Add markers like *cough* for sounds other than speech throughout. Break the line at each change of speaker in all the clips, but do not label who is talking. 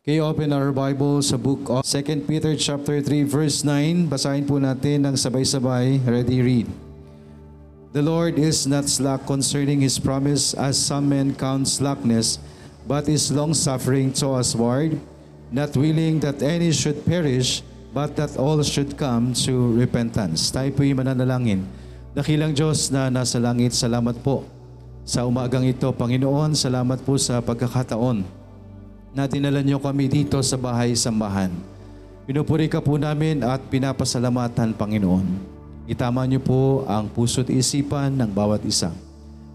Okay, open our Bible sa book of 2 Peter chapter 3 verse 9. Basahin po natin ng sabay-sabay. Ready, read. The Lord is not slack concerning His promise as some men count slackness, but is long-suffering to usward, not willing that any should perish, but that all should come to repentance. Tayo po'y mananalangin. Dakilang Diyos na nasa langit, salamat po sa umagang ito. Panginoon, salamat po sa pagkakataon na dinala niyo kami dito sa bahay sambahan. Pinupuri ka po namin at pinapasalamatan, Panginoon. Itama niyo po ang puso't isipan ng bawat isa.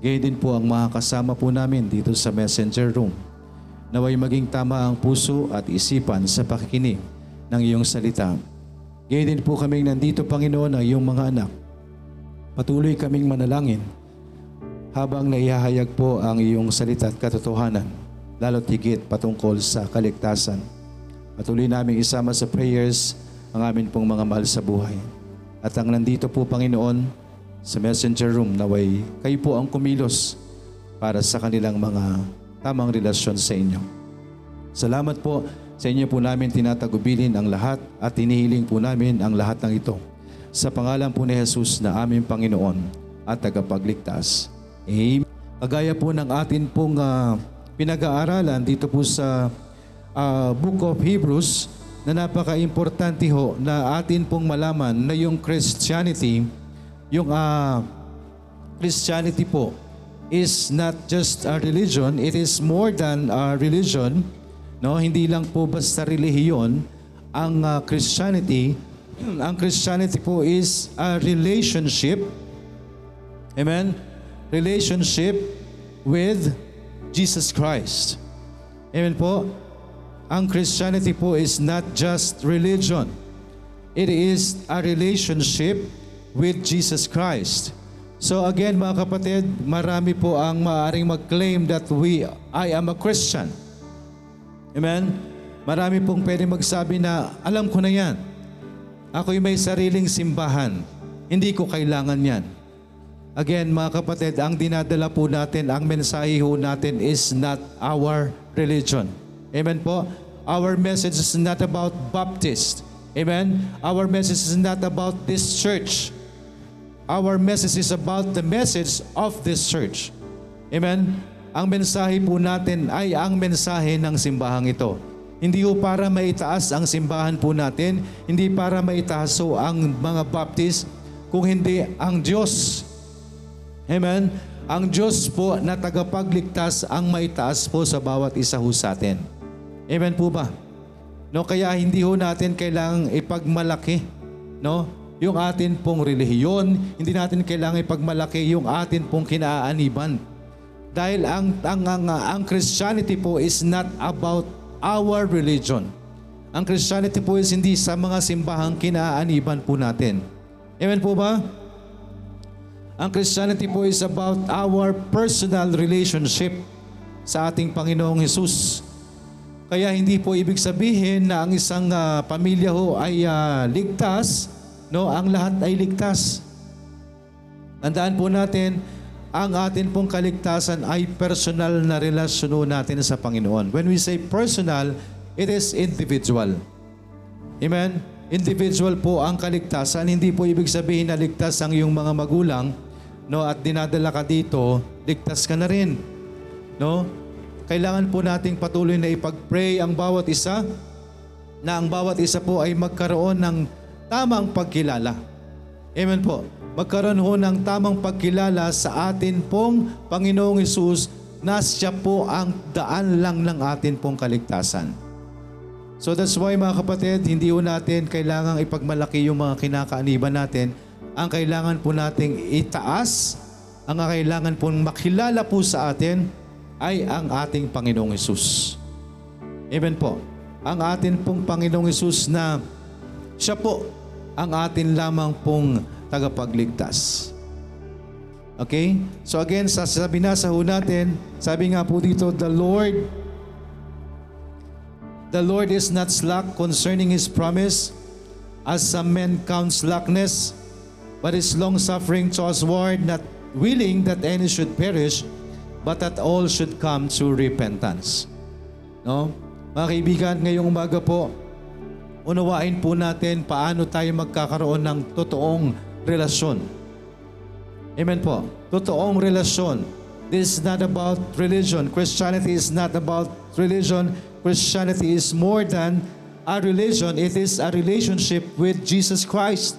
Gayun din po ang mga kasama po namin dito sa messenger room. Naway maging tama ang puso at isipan sa pakikinig ng iyong salita. Gayun din po kaming nandito, Panginoon, ang iyong mga anak. Patuloy kaming manalangin habang naihahayag po ang iyong salita at katotohanan, lalo't higit patungkol sa kaligtasan. Patuloy namin isama sa prayers ang amin pong mga mahal sa buhay. At ang nandito po, Panginoon, sa messenger room, naway kayo po ang kumilos para sa kanilang mga tamang relasyon sa inyo. Salamat po sa inyo po namin tinatagubilin ang lahat at tinihiling po namin ang lahat ng ito. Sa pangalan po ni Jesus na aming Panginoon at tagapagligtas. Amen. Kagaya po ng atin pong ah, pinag-aaralan dito po sa ah, Book of Hebrews na napaka-importante ho na atin pong malaman na yung Christianity, yung ah, Christianity po is not just a religion, it is more than a religion. No, hindi lang po basta relihiyon ang ah, Christianity. Ang Christianity po is a relationship. Amen. Relationship with Jesus Christ. Amen po. Ang Christianity po is not just religion. It is a relationship with Jesus Christ. So again mga kapatid, marami po ang maaaring mag-claim that we, I am a Christian. Amen? Marami pong pwede magsabi na, alam ko na yan. Ako'y may sariling simbahan. Hindi ko kailangan yan. Again, mga kapatid, ang dinadala po natin, ang mensahe ho natin is not our religion. Amen po? Our message is not about Baptist. Amen? Our message is not about this church. Our message is about the message of this church. Amen? Ang mensahe po natin ay ang mensahe ng simbahang ito. Hindi po para maitaas ang simbahan po natin, hindi para maitaas po ang mga Baptist, kung hindi ang Diyos. Amen? Ang Diyos po na tagapagligtas ang maitaas po sa bawat isa ho sa atin. Amen po ba? No, kaya hindi ho natin kailangang ipagmalaki, no? Yung atin pong relihiyon, hindi natin kailangang ipagmalaki yung atin pong kinaaniban. Dahil ang, ang, ang, ang Christianity po is not about our religion. Ang Christianity po is hindi sa mga simbahang kinaaniban po natin. Amen po ba? Ang Christianity po is about our personal relationship sa ating Panginoong Hesus. Kaya hindi po ibig sabihin na ang isang ah, pamilya ho ay ah, ligtas, no? Ang lahat ay ligtas. Tandaan po natin, ang atin pong kaligtasan ay personal na relasyon natin sa Panginoon. When we say personal, it is individual. Amen? Individual po ang kaligtasan. Hindi po ibig sabihin na ligtas ang iyong mga magulang, no? At dinadala ka dito, ligtas ka na rin. No? Kailangan po nating patuloy na ipag-pray ang bawat isa na ang bawat isa po ay magkaroon ng tamang pagkilala. Amen po. Magkaroon ho ng tamang pagkilala sa atin pong Panginoong Isus na siya po ang daan lang ng atin pong kaligtasan. So that's why mga kapatid, hindi ho natin kailangang ipagmalaki yung mga kinakaaniban natin. Ang kailangan po nating itaas, ang kailangan pong makilala po sa atin ay ang ating Panginoong Isus. Amen po. Ang atin pong Panginoong Isus na siya po ang atin lamang pong tagapagligtas. Okay? So again, sa sa binasa ho natin, sabi nga po dito, the Lord The Lord is not slack concerning His promise, as some men count slackness, but is long-suffering to usward, not willing that any should perish, but that all should come to repentance. No? Mga kaibigan, ngayong umaga po, unawain po natin paano tayo magkakaroon ng totoong relasyon. Amen po. Totoong relasyon. This is not about religion. Christianity is not about religion. Christianity is more than a religion. It is a relationship with Jesus Christ.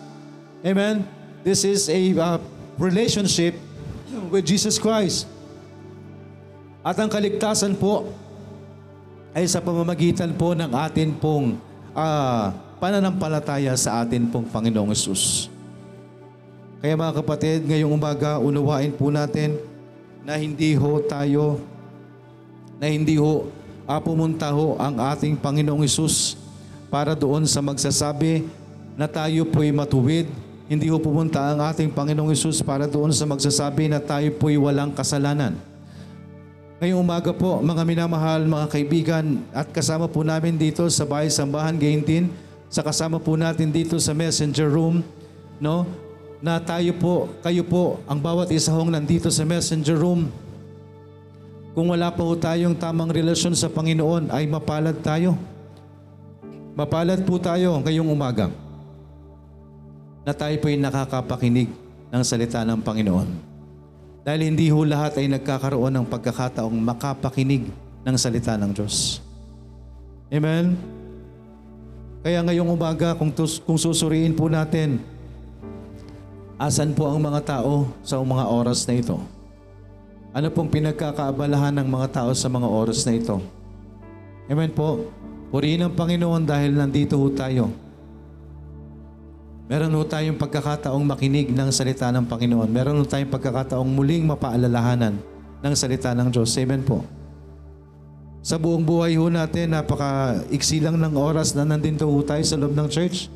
Amen. This is a uh, relationship with Jesus Christ. At ang kaligtasan po ay sa pamamagitan po ng atin pong ah, pananampalataya sa atin pong Panginoong Yesus. Kaya mga kapatid, ngayong umaga, unawain po natin na hindi ho tayo, na hindi ho ah, pumunta ho ang ating Panginoong Yesus para doon sa magsasabi na tayo po'y matuwid. Hindi ho pumunta ang ating Panginoong Yesus para doon sa magsasabi na tayo po'y walang kasalanan. Ngayong umaga po, mga minamahal, mga kaibigan, at kasama po namin dito sa Bahay Sambahan Gaintin, sa kasama po natin dito sa messenger room, no? Na tayo po, kayo po, ang bawat isa hong nandito sa messenger room, kung wala pa po tayong tamang relasyon sa Panginoon, ay mapalad tayo. Mapalad po tayo ngayong umaga na tayo po'y nakakapakinig ng salita ng Panginoon. Dahil hindi ho lahat ay nagkakaroon ng pagkakataong makapakinig ng salita ng Diyos. Amen? Kaya ngayong umaga, kung, tus- kung susuriin po natin, asan po ang mga tao sa mga oras na ito? Ano pong pinagkakaabalahan ng mga tao sa mga oras na ito? Amen po. Purihin ang Panginoon dahil nandito ho tayo. Meron ho tayong pagkakataong makinig ng salita ng Panginoon. Meron ho tayong pagkakataong muling mapaalalahanan ng salita ng Diyos. Amen po. Sa buong buhay ho natin, napaka-iksi lang ng oras na nandito ho tayo sa loob ng church.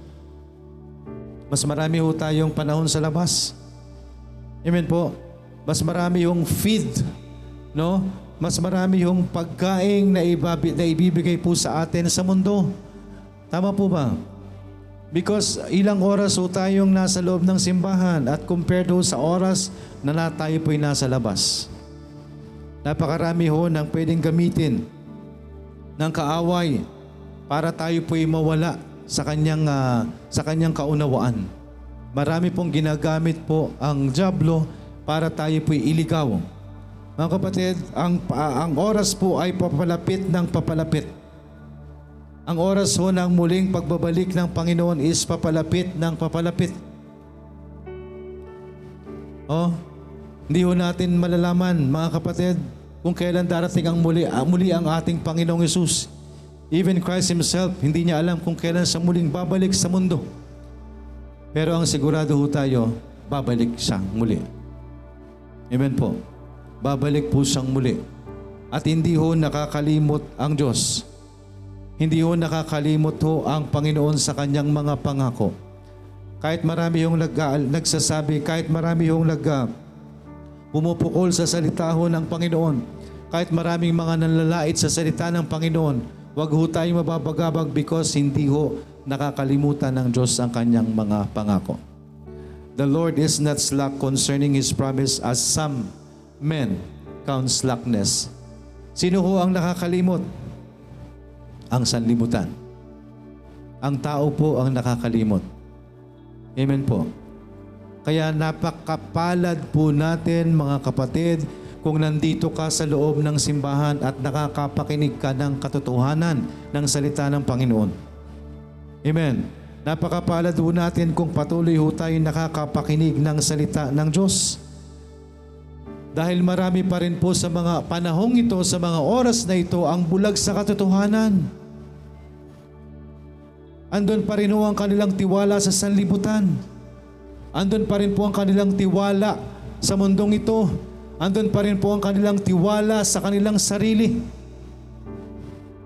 Mas marami ho tayong panahon sa labas. Amen po. Mas marami yung feed, no? Mas marami yung pagkain na, ibabi, na ibibigay po sa atin sa mundo. Tama po ba? Because ilang oras ho tayong nasa loob ng simbahan at compared ho sa oras na na tayo po'y nasa labas. Napakarami ho ng pwedeng gamitin ng kaaway para tayo po'y mawala sa kanyang, ah, sa kanyang kaunawaan. Marami pong ginagamit po ang Diablo para tayo po'y iligaw. Mga kapatid, ang, ah, ang oras po ay papalapit ng papalapit. Ang oras ho ng muling pagbabalik ng Panginoon is papalapit ng papalapit. Oh, hindi ho natin malalaman, mga kapatid, kung kailan darating ang muli, ang muli ang ating Panginoong Yesus. Even Christ Himself, hindi niya alam kung kailan sa muling babalik sa mundo. Pero ang sigurado ho tayo, babalik siya muli. Amen po. Babalik po siyang muli. At hindi ho nakakalimot ang Diyos. Hindi ho nakakalimot ho ang Panginoon sa kanyang mga pangako. Kahit marami yung nag, nagsasabi, kahit marami yung nag, pumupukol sa salita ho ng Panginoon, kahit maraming mga nanlalait sa salita ng Panginoon, wag ho tayong mababagabag because hindi ho nakakalimutan ng Diyos ang kanyang mga pangako. The Lord is not slack concerning His promise as some men count slackness. Sino ho ang nakakalimot? Ang sanlibutan. Ang tao po ang nakakalimot. Amen po. Kaya napakapalad po natin mga kapatid kung nandito ka sa loob ng simbahan at nakakapakinig ka ng katotohanan ng salita ng Panginoon. Amen. Napakapalad po natin kung patuloy ho tayo nakakapakinig ng salita ng Diyos. Dahil marami pa rin po sa mga panahong ito, sa mga oras na ito, ang bulag sa katotohanan. Andun pa rin po ang kanilang tiwala sa sanlibutan. Andun pa rin po ang kanilang tiwala sa mundong ito. Andun pa rin po ang kanilang tiwala sa kanilang sarili.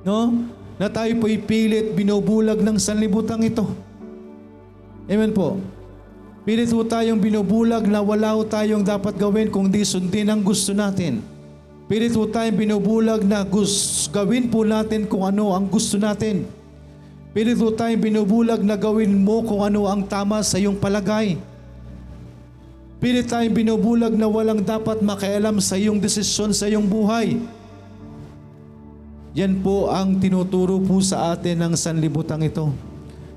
No? Na tayo po ipilit binubulag ng sanlibutan ito. Amen po. Pilit po tayong binubulag na wala po tayong dapat gawin kung di sundin ang gusto natin. Pilit po tayong binubulag na gus- gawin po natin kung ano ang gusto natin. Pilit po tayong binubulag na gawin mo kung ano ang tama sa iyong palagay. Pilit tayong binubulag na walang dapat makialam sa iyong desisyon sa iyong buhay. Yan po ang tinuturo po sa atin ng sanlibutan ito.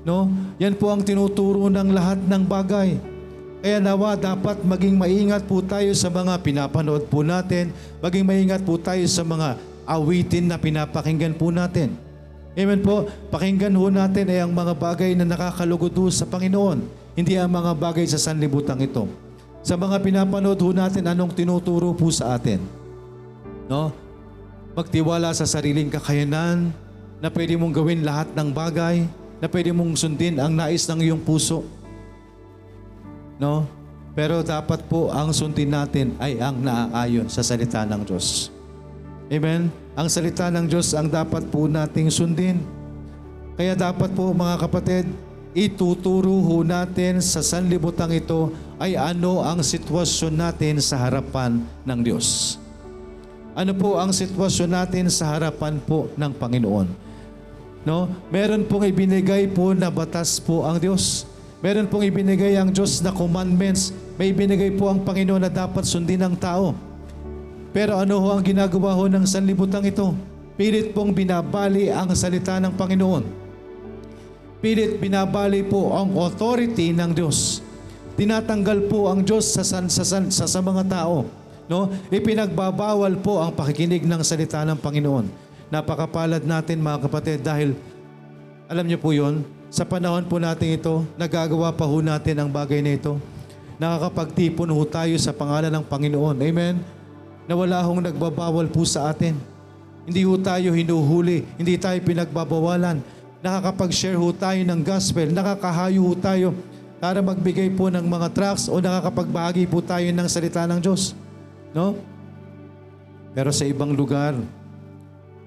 No? Yan po ang tinuturo ng lahat ng bagay. Kaya nawa dapat maging maingat po tayo sa mga pinapanood po natin, maging maingat po tayo sa mga awitin na pinapakinggan po natin. Amen po, pakinggan ho natin ay ang mga bagay na nakakalugod ho sa Panginoon, hindi ang mga bagay sa sanlibutan ito. Sa mga pinapanood ho natin, anong tinuturo po sa atin? No? Magtiwala sa sariling kakayanan na pwede mong gawin lahat ng bagay, na pwede mong sundin ang nais ng iyong puso. No? Pero dapat po ang sundin natin ay ang naaayon sa salita ng Diyos. Amen? Ang salita ng Diyos ang dapat po nating sundin. Kaya dapat po mga kapatid, ituturo ho natin sa sanlibutan ito ay ano ang sitwasyon natin sa harapan ng Diyos. Ano po ang sitwasyon natin sa harapan po ng Panginoon? No? Meron pong ibinigay po na batas po ang Diyos. Meron pong ibinigay ang Diyos na commandments. May ibinigay po ang Panginoon na dapat sundin ng tao. Pero ano ho ang ginagawa ho ng sanlibutan ito? Pilit pong binabali ang salita ng Panginoon. Pilit binabali po ang authority ng Diyos. Tinatanggal po ang Diyos sa, sa, sa, sa, sa mga tao. No? Ipinagbabawal po ang pakikinig ng salita ng Panginoon. Napakapalad natin mga kapatid dahil alam niyo po yon sa panahon po natin ito, nagagawa pa ho natin ang bagay na ito. Nakakapagtipon ho tayo sa pangalan ng Panginoon. Amen? Na wala hong nagbabawal po sa atin. Hindi ho tayo hinuhuli, hindi tayo pinagbabawalan. Nakakapag-share ho tayo ng gospel, nakakahayo ho tayo para magbigay po ng mga tracts o nakakapagbahagi po tayo ng salita ng Diyos. No? Pero sa ibang lugar,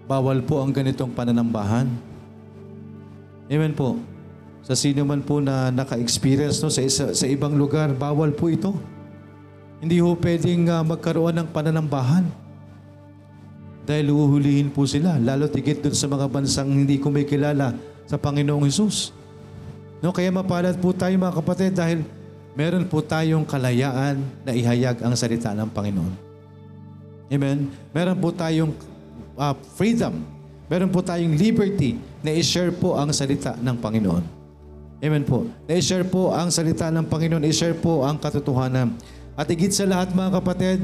bawal po ang ganitong pananambahan. Amen po. Sa sino man po na naka-experience no, sa, isa, sa ibang lugar, bawal po ito. Hindi ho pwedeng uh, magkaroon ng pananambahan. Dahil uhulihin po sila, lalo tigit dun sa mga bansang hindi kumikilala sa Panginoong Hesus. No, kaya mapalad po tayo mga kapatid dahil meron po tayong kalayaan na ihayag ang salita ng Panginoon. Amen? Meron po tayong uh, freedom. Meron po tayong liberty na i-share po ang salita ng Panginoon. Amen po. Na i-share po ang salita ng Panginoon, i-share po ang katotohanan. At higit sa lahat mga kapatid,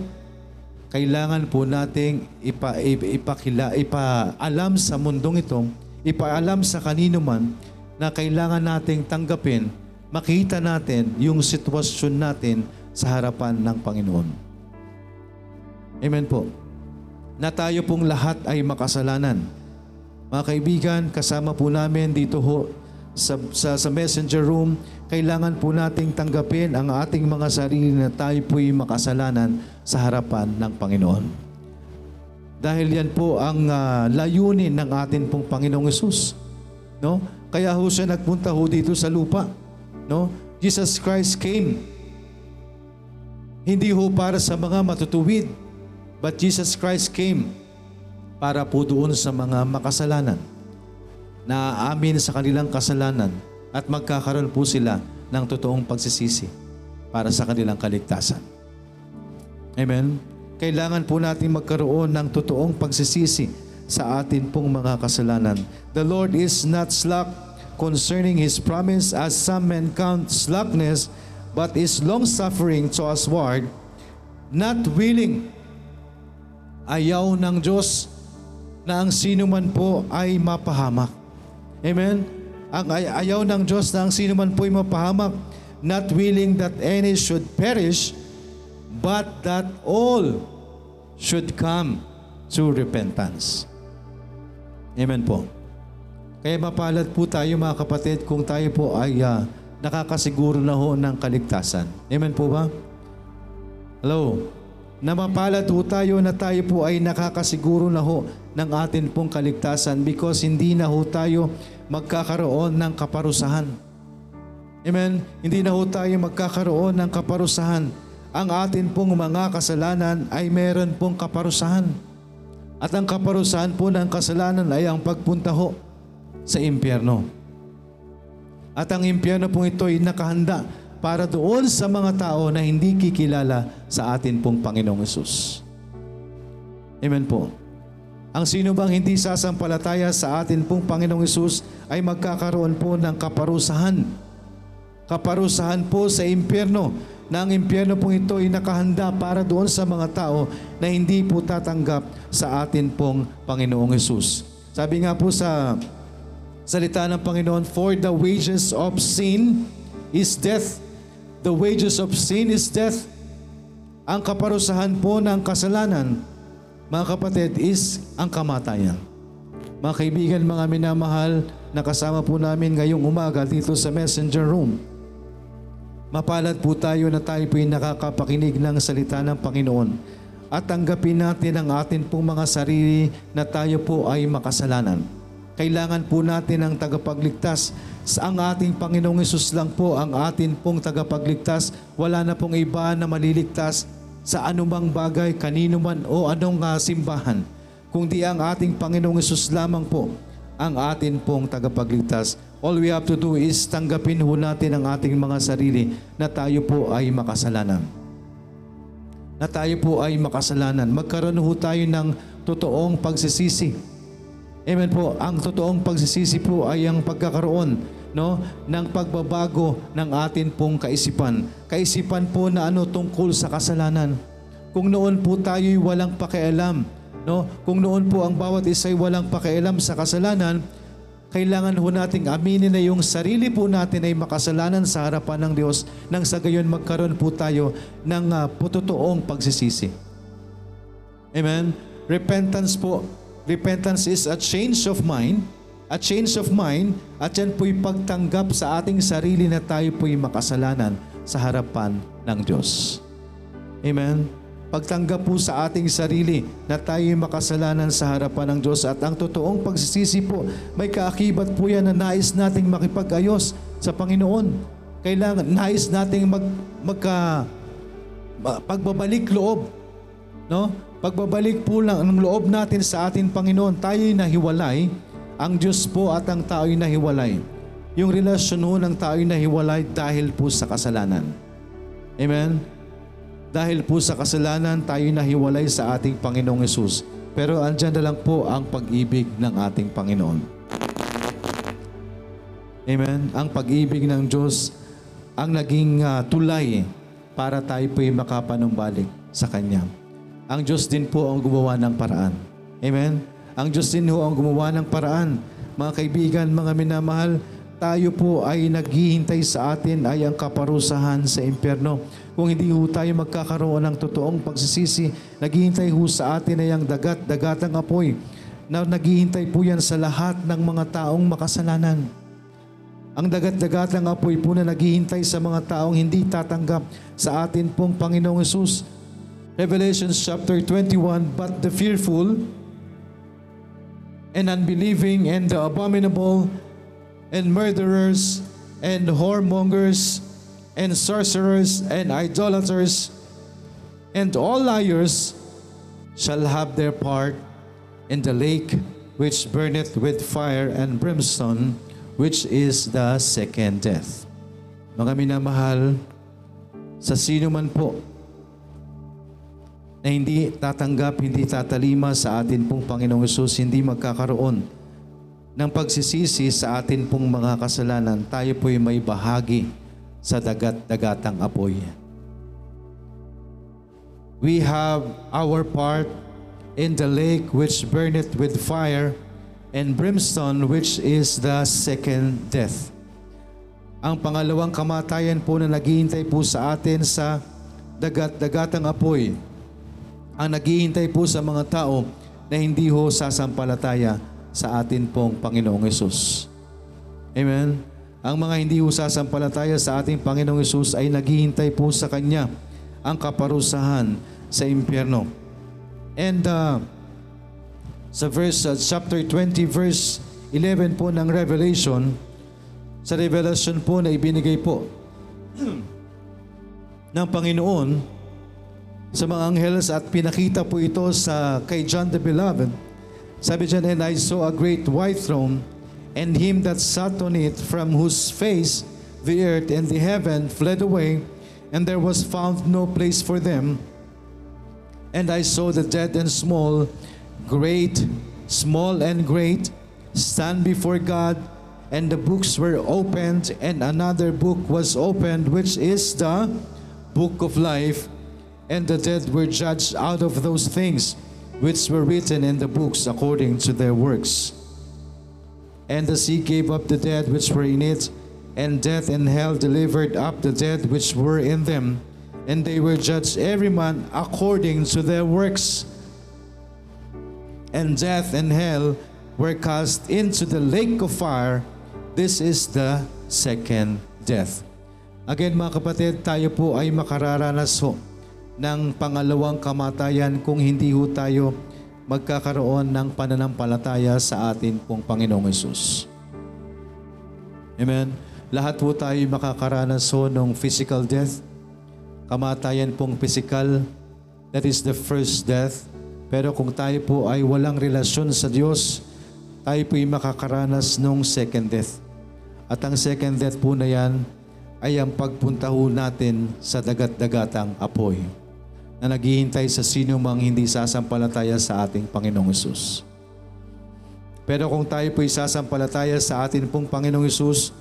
kailangan po nating ipa, ipakila, ipaalam sa mundong ito, ipaalam sa kanino man na kailangan nating tanggapin, makita natin yung sitwasyon natin sa harapan ng Panginoon. Amen po. Na tayo pong lahat ay makasalanan. Mga kaibigan, kasama po namin dito ho sa, sa, sa messenger room, kailangan po nating tanggapin ang ating mga sarili na tayo po'y makasalanan sa harapan ng Panginoon. Dahil yan po ang uh, layunin ng atin pong Panginoong Yesus. No? Kaya ho siya nagpunta ho dito sa lupa. No? Jesus Christ came. Hindi ho para sa mga matutuwid, but Jesus Christ came para po doon sa mga makasalanan na aamin sa kanilang kasalanan at magkakaroon po sila ng totoong pagsisisi para sa kanilang kaligtasan. Amen? Kailangan po natin magkaroon ng totoong pagsisisi sa atin pong mga kasalanan. The Lord is not slack concerning His promise as some men count slackness, but is long-suffering to usward, not willing. Ayaw ng Diyos na ang sino man po ay mapahamak Amen? Ang ay- ayaw ng Diyos na ang sino man po'y mapahamak, not willing that any should perish, but that all should come to repentance. Amen po. Kaya mapalad po tayo mga kapatid kung tayo po ay uh, nakakasiguro na ho ng kaligtasan. Amen po ba? Hello? Na mapalad po tayo na tayo po ay nakakasiguro na ho ng atin pong kaligtasan because hindi na ho tayo magkakaroon ng kaparusahan. Amen? Hindi na ho tayo magkakaroon ng kaparusahan. Ang atin pong mga kasalanan ay meron pong kaparusahan. At ang kaparusahan po ng kasalanan ay ang pagpunta ho sa impyerno. At ang impyerno pong ito ay nakahanda para doon sa mga tao na hindi kikilala sa atin pong Panginoong Yesus. Amen po. Ang sino bang hindi sasampalataya sa atin pong Panginoong Isus ay magkakaroon po ng kaparusahan. Kaparusahan po sa impyerno na ang impyerno pong ito ay nakahanda para doon sa mga tao na hindi po tatanggap sa atin pong Panginoong Isus. Sabi nga po sa salita ng Panginoon, For the wages of sin is death. The wages of sin is death. Ang kaparusahan po ng kasalanan, mga kapatid, is ang kamatayan. Mga kaibigan, mga minamahal, nakasama po namin ngayong umaga dito sa messenger room. Mapalad po tayo na tayo po'y nakakapakinig ng salita ng Panginoon at tanggapin natin ang atin pong mga sarili na tayo po ay makasalanan. Kailangan po natin ang tagapagligtas. Sa ang ating Panginoong Yesus lang po ang atin pong tagapagligtas. Wala na pong iba na maliligtas sa anumang bagay, kanino man o anong uh, simbahan. Kundi ang ating Panginoong Yesus lamang po ang atin pong tagapagligtas. All we have to do is tanggapin ho natin ang ating mga sarili na tayo po ay makasalanan. Na tayo po ay makasalanan. Magkaroon ho tayo ng totoong pagsisisi. Amen po. Ang totoong pagsisisi po ay ang pagkakaroon no ng pagbabago ng atin pong kaisipan. Kaisipan po na ano tungkol sa kasalanan. Kung noon po tayo'y walang pakialam, no? Kung noon po ang bawat isa ay walang pakialam sa kasalanan, kailangan ho nating aminin na yung sarili po natin ay makasalanan sa harapan ng Diyos nang sa gayon magkaroon po tayo ng uh, putotoong pagsisisi. Amen? Repentance po. Repentance is a change of mind. A change of mind at yan po'y pagtanggap sa ating sarili na tayo po'y makasalanan sa harapan ng Diyos. Amen? pagtanggap po sa ating sarili na tayo makasalanan sa harapan ng Diyos at ang totoong pagsisisi po, may kaakibat po yan na nais nating makipag-ayos sa Panginoon. Kailangan, nais nating mag, magka, pagbabalik loob. No? Pagbabalik po lang ng loob natin sa ating Panginoon, tayo'y nahiwalay, ang Diyos po at ang tao'y nahiwalay. Yung relasyon ho ng tao'y nahiwalay dahil po sa kasalanan. Amen? Dahil po sa kasalanan, tayo nahiwalay sa ating Panginoong Yesus. Pero andyan na lang po ang pag-ibig ng ating Panginoon. Amen? Ang pag-ibig ng Diyos ang naging uh, tulay para tayo po'y makapanumbalik sa Kanya. Ang Diyos din po ang gumawa ng paraan. Amen? Ang Diyos din po ang gumawa ng paraan. Mga kaibigan, mga minamahal, tayo po ay naghihintay sa atin ay ang kaparusahan sa impyerno. Kung hindi ho tayo magkakaroon ng totoong pagsisisi, naghihintay ho sa atin ay ang dagat-dagatang apoy na naghihintay po yan sa lahat ng mga taong makasalanan. Ang dagat-dagatang apoy po na naghihintay sa mga taong hindi tatanggap sa atin pong Panginoong Yesus. Revelation chapter 21, But the fearful and unbelieving and the abominable and murderers and whoremongers and sorcerers and idolaters and all liars shall have their part in the lake which burneth with fire and brimstone, which is the second death. Mga minamahal, sa sino man po na hindi tatanggap, hindi tatalima sa atin pong Panginoong Yesus, hindi magkakaroon ng pagsisisi sa atin pong mga kasalanan, tayo po'y may bahagi sa dagat-dagatang apoy. We have our part in the lake which burneth with fire and brimstone which is the second death. Ang pangalawang kamatayan po na naghihintay po sa atin sa dagat-dagatang apoy ang naghihintay po sa mga tao na hindi ho sasampalataya sa atin pong Panginoong Yesus. Amen? Ang mga hindi sasampalataya sa ating Panginoong Yesus ay naghihintay po sa Kanya ang kaparusahan sa impyerno. And uh, sa verse uh, chapter 20 verse 11 po ng Revelation, sa revelation po na ibinigay po *clears throat* ng Panginoon sa mga anghels at pinakita po ito sa kay John the Beloved, sabi dyan, And I saw a great white throne, and him that sat on it, from whose face the earth and the heaven fled away, and there was found no place for them. And I saw the dead and small, great, small and great, stand before God, and the books were opened, and another book was opened, which is the book of life, and the dead were judged out of those things which were written in the books according to their works. And the sea gave up the dead which were in it, and death and hell delivered up the dead which were in them, and they were judged every man according to their works. And death and hell were cast into the lake of fire. This is the second death. Again mga kapatid, tayo po ay makararanas ho ng pangalawang kamatayan kung hindi ho tayo magkakaroon ng pananampalataya sa atin pong Panginoong Yesus. Amen. Lahat po tayo makakaranas ho ng physical death, kamatayan pong physical, that is the first death. Pero kung tayo po ay walang relasyon sa Diyos, tayo po ay makakaranas ng second death. At ang second death po na yan ay ang pagpunta ho natin sa dagat-dagatang apoy na naghihintay sa sino mang hindi sasampalataya sa ating Panginoong Yesus. Pero kung tayo po isasampalataya sa atin pong Panginoong Yesus,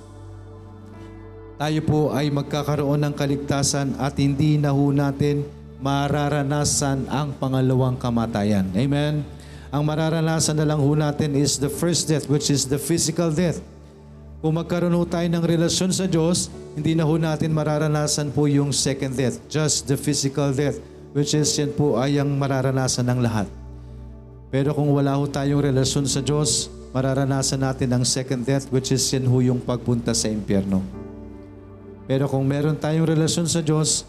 tayo po ay magkakaroon ng kaligtasan at hindi na ho natin mararanasan ang pangalawang kamatayan. Amen? Ang mararanasan na lang ho natin is the first death, which is the physical death. Kung magkaroon ho tayo ng relasyon sa Diyos, hindi na ho natin mararanasan po yung second death, just the physical death, which is yan po ay ang mararanasan ng lahat. Pero kung wala ho tayong relasyon sa Diyos, mararanasan natin ang second death, which is yan ho yung pagpunta sa impyerno. Pero kung meron tayong relasyon sa Diyos,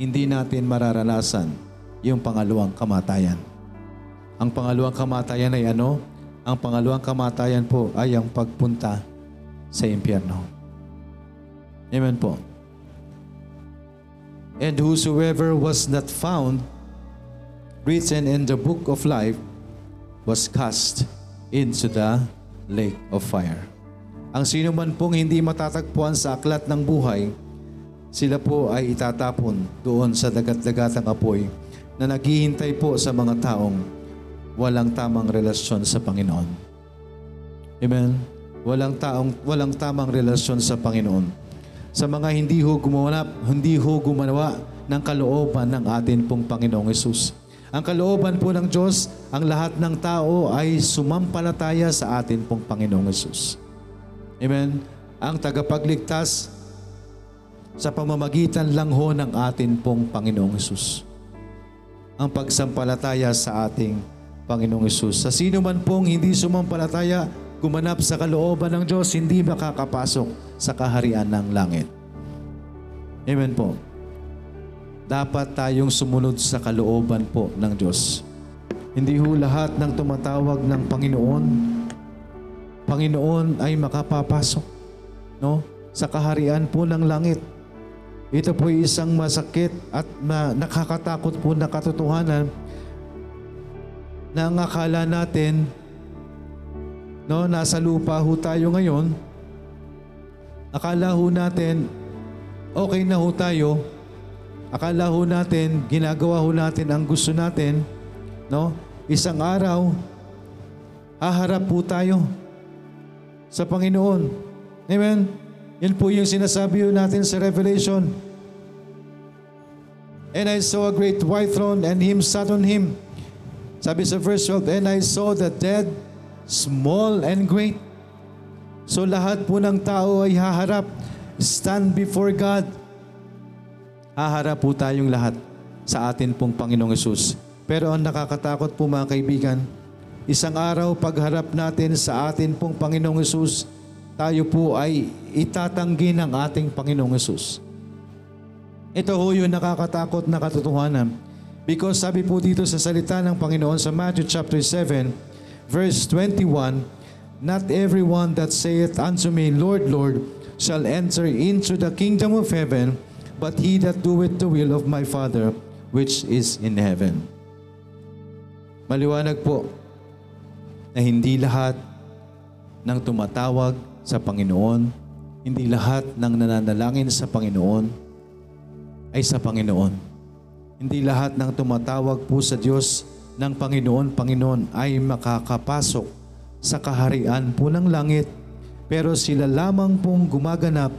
hindi natin mararanasan yung pangalawang kamatayan. Ang pangalawang kamatayan ay ano? Ang pangalawang kamatayan po ay ang pagpunta sa impyerno. Amen po. And whosoever was not found written in the book of life was cast into the lake of fire. Ang sino man pong hindi matatagpuan sa aklat ng buhay, sila po ay itatapon doon sa dagat-dagatang apoy na naghihintay po sa mga taong walang tamang relasyon sa Panginoon. Amen? Walang taong walang tamang relasyon sa Panginoon. Sa mga hindi ho gumawa, hindi ho gumawa ng kalooban ng atin pong Panginoong Yesus. Ang kalooban po ng Diyos, ang lahat ng tao ay sumampalataya sa atin pong Panginoong Yesus. Amen? Ang tagapagligtas sa pamamagitan lang ho ng atin pong Panginoong Yesus. Ang pagsampalataya sa ating Panginoong Yesus. Sa sino man pong hindi sumampalataya, gumanap sa kalooban ng Diyos, hindi makakapasok sa kaharian ng langit. Amen po. Dapat tayong sumunod sa kalooban po ng Diyos. Hindi ho lahat ng tumatawag ng Panginoon Panginoon ay makapapasok no sa kaharian po ng langit. Ito po ay isang masakit at ma- nakakatakot po na katotohanan na ang akala natin no nasa lupa ho tayo ngayon. Akala ho natin okay na ho tayo. Akala ho natin ginagawa ho natin ang gusto natin, no? Isang araw haharap po tayo sa Panginoon. Amen? Yan po yung sinasabi natin sa Revelation. And I saw a great white throne and him sat on him. Sabi sa verse 12, And I saw the dead, small and great. So lahat po ng tao ay haharap, stand before God. Haharap po tayong lahat sa atin pong Panginoong Yesus. Pero ang nakakatakot po mga kaibigan, Isang araw pagharap natin sa atin pong Panginoong Yesus, tayo po ay itatanggi ng ating Panginoong Yesus. Ito ho yung nakakatakot na katotohanan. Because sabi po dito sa salita ng Panginoon sa Matthew chapter 7, verse 21, Not everyone that saith unto me, Lord, Lord, shall enter into the kingdom of heaven, but he that doeth the will of my Father, which is in heaven. Maliwanag po, na hindi lahat ng tumatawag sa Panginoon, hindi lahat ng nananalangin sa Panginoon ay sa Panginoon. Hindi lahat ng tumatawag po sa Diyos ng Panginoon, Panginoon ay makakapasok sa kaharian po ng langit, pero sila lamang pong gumaganap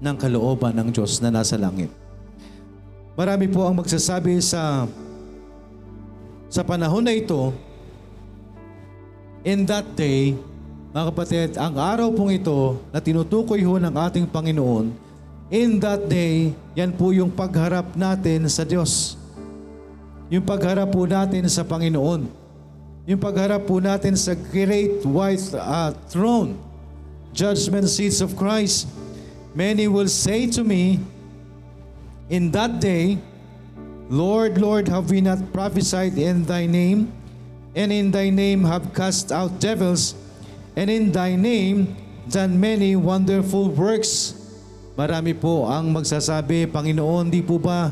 ng kalooban ng Diyos na nasa langit. Marami po ang magsasabi sa sa panahon na ito, in that day, mga kapatid, ang araw pong ito na tinutukoy ho ng ating Panginoon, in that day, yan po yung pagharap natin sa Diyos. Yung pagharap po natin sa Panginoon. Yung pagharap po natin sa great white uh, throne, judgment seats of Christ. Many will say to me, in that day, Lord, Lord, have we not prophesied in thy name? And in thy name have cast out devils, and in thy name done many wonderful works. Marami po ang magsasabi, Panginoon, di po ba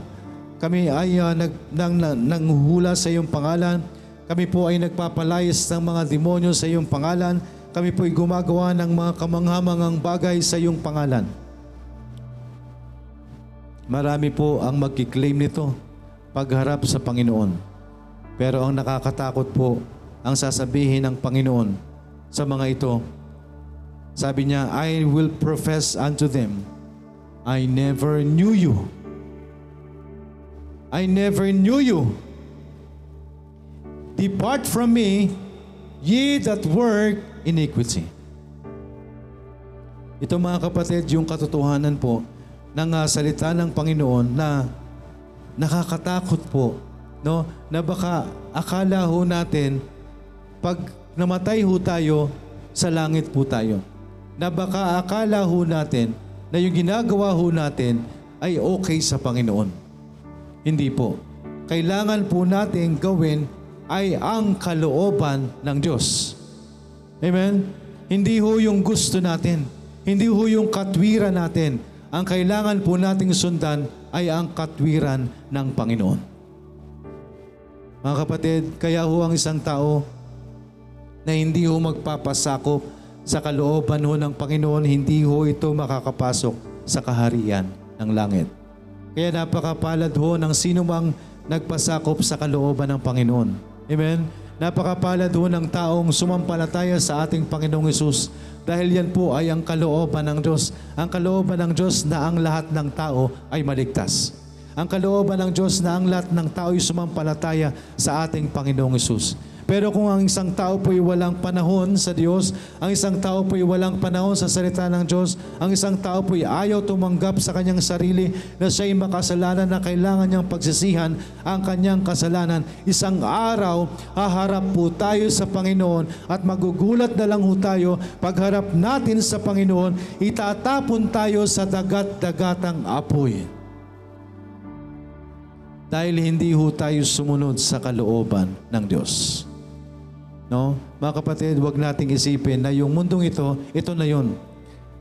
kami ay uh, nag, nang, nang, nanghula sa iyong pangalan? Kami po ay nagpapalayas ng mga demonyo sa iyong pangalan. Kami po ay gumagawa ng mga kamanghamangang bagay sa iyong pangalan. Marami po ang magkiklaim nito pagharap sa Panginoon. Pero ang nakakatakot po, ang sasabihin ng Panginoon sa mga ito, sabi niya, I will profess unto them, I never knew you. I never knew you. Depart from me, ye that work iniquity. Ito mga kapatid, yung katotohanan po ng uh, salita ng Panginoon na nakakatakot po, no? Na baka akala ho natin pag namatay ho tayo, sa langit po tayo. Na baka akala ho natin na yung ginagawa ho natin ay okay sa Panginoon. Hindi po. Kailangan po natin gawin ay ang kalooban ng Diyos. Amen? Hindi ho yung gusto natin. Hindi ho yung katwiran natin. Ang kailangan po nating sundan ay ang katwiran ng Panginoon. Mga kapatid, kaya ho ang isang tao na hindi ho magpapasakop sa kalooban ho ng Panginoon, hindi ho ito makakapasok sa kaharian ng langit. Kaya napakapalad ho ng sino mang nagpasakop sa kalooban ng Panginoon. Amen? Napakapalad ho ng taong sumampalataya sa ating Panginoong Yesus dahil yan po ay ang kalooban ng Diyos. Ang kalooban ng Diyos na ang lahat ng tao ay maligtas. Ang kalooban ng Diyos na ang lahat ng tao ay sumampalataya sa ating Panginoong Yesus. Pero kung ang isang tao po'y walang panahon sa Diyos, ang isang tao po'y walang panahon sa salita ng Diyos, ang isang tao po'y ayaw tumanggap sa kanyang sarili na siya'y makasalanan na kailangan niyang pagsisihan ang kanyang kasalanan, isang araw haharap po tayo sa Panginoon at magugulat na lang ho tayo pagharap natin sa Panginoon, itatapon tayo sa dagat-dagatang apoy. Dahil hindi ho tayo sumunod sa kalooban ng Diyos. No? Mga kapatid, wag nating isipin na yung mundong ito, ito na yun.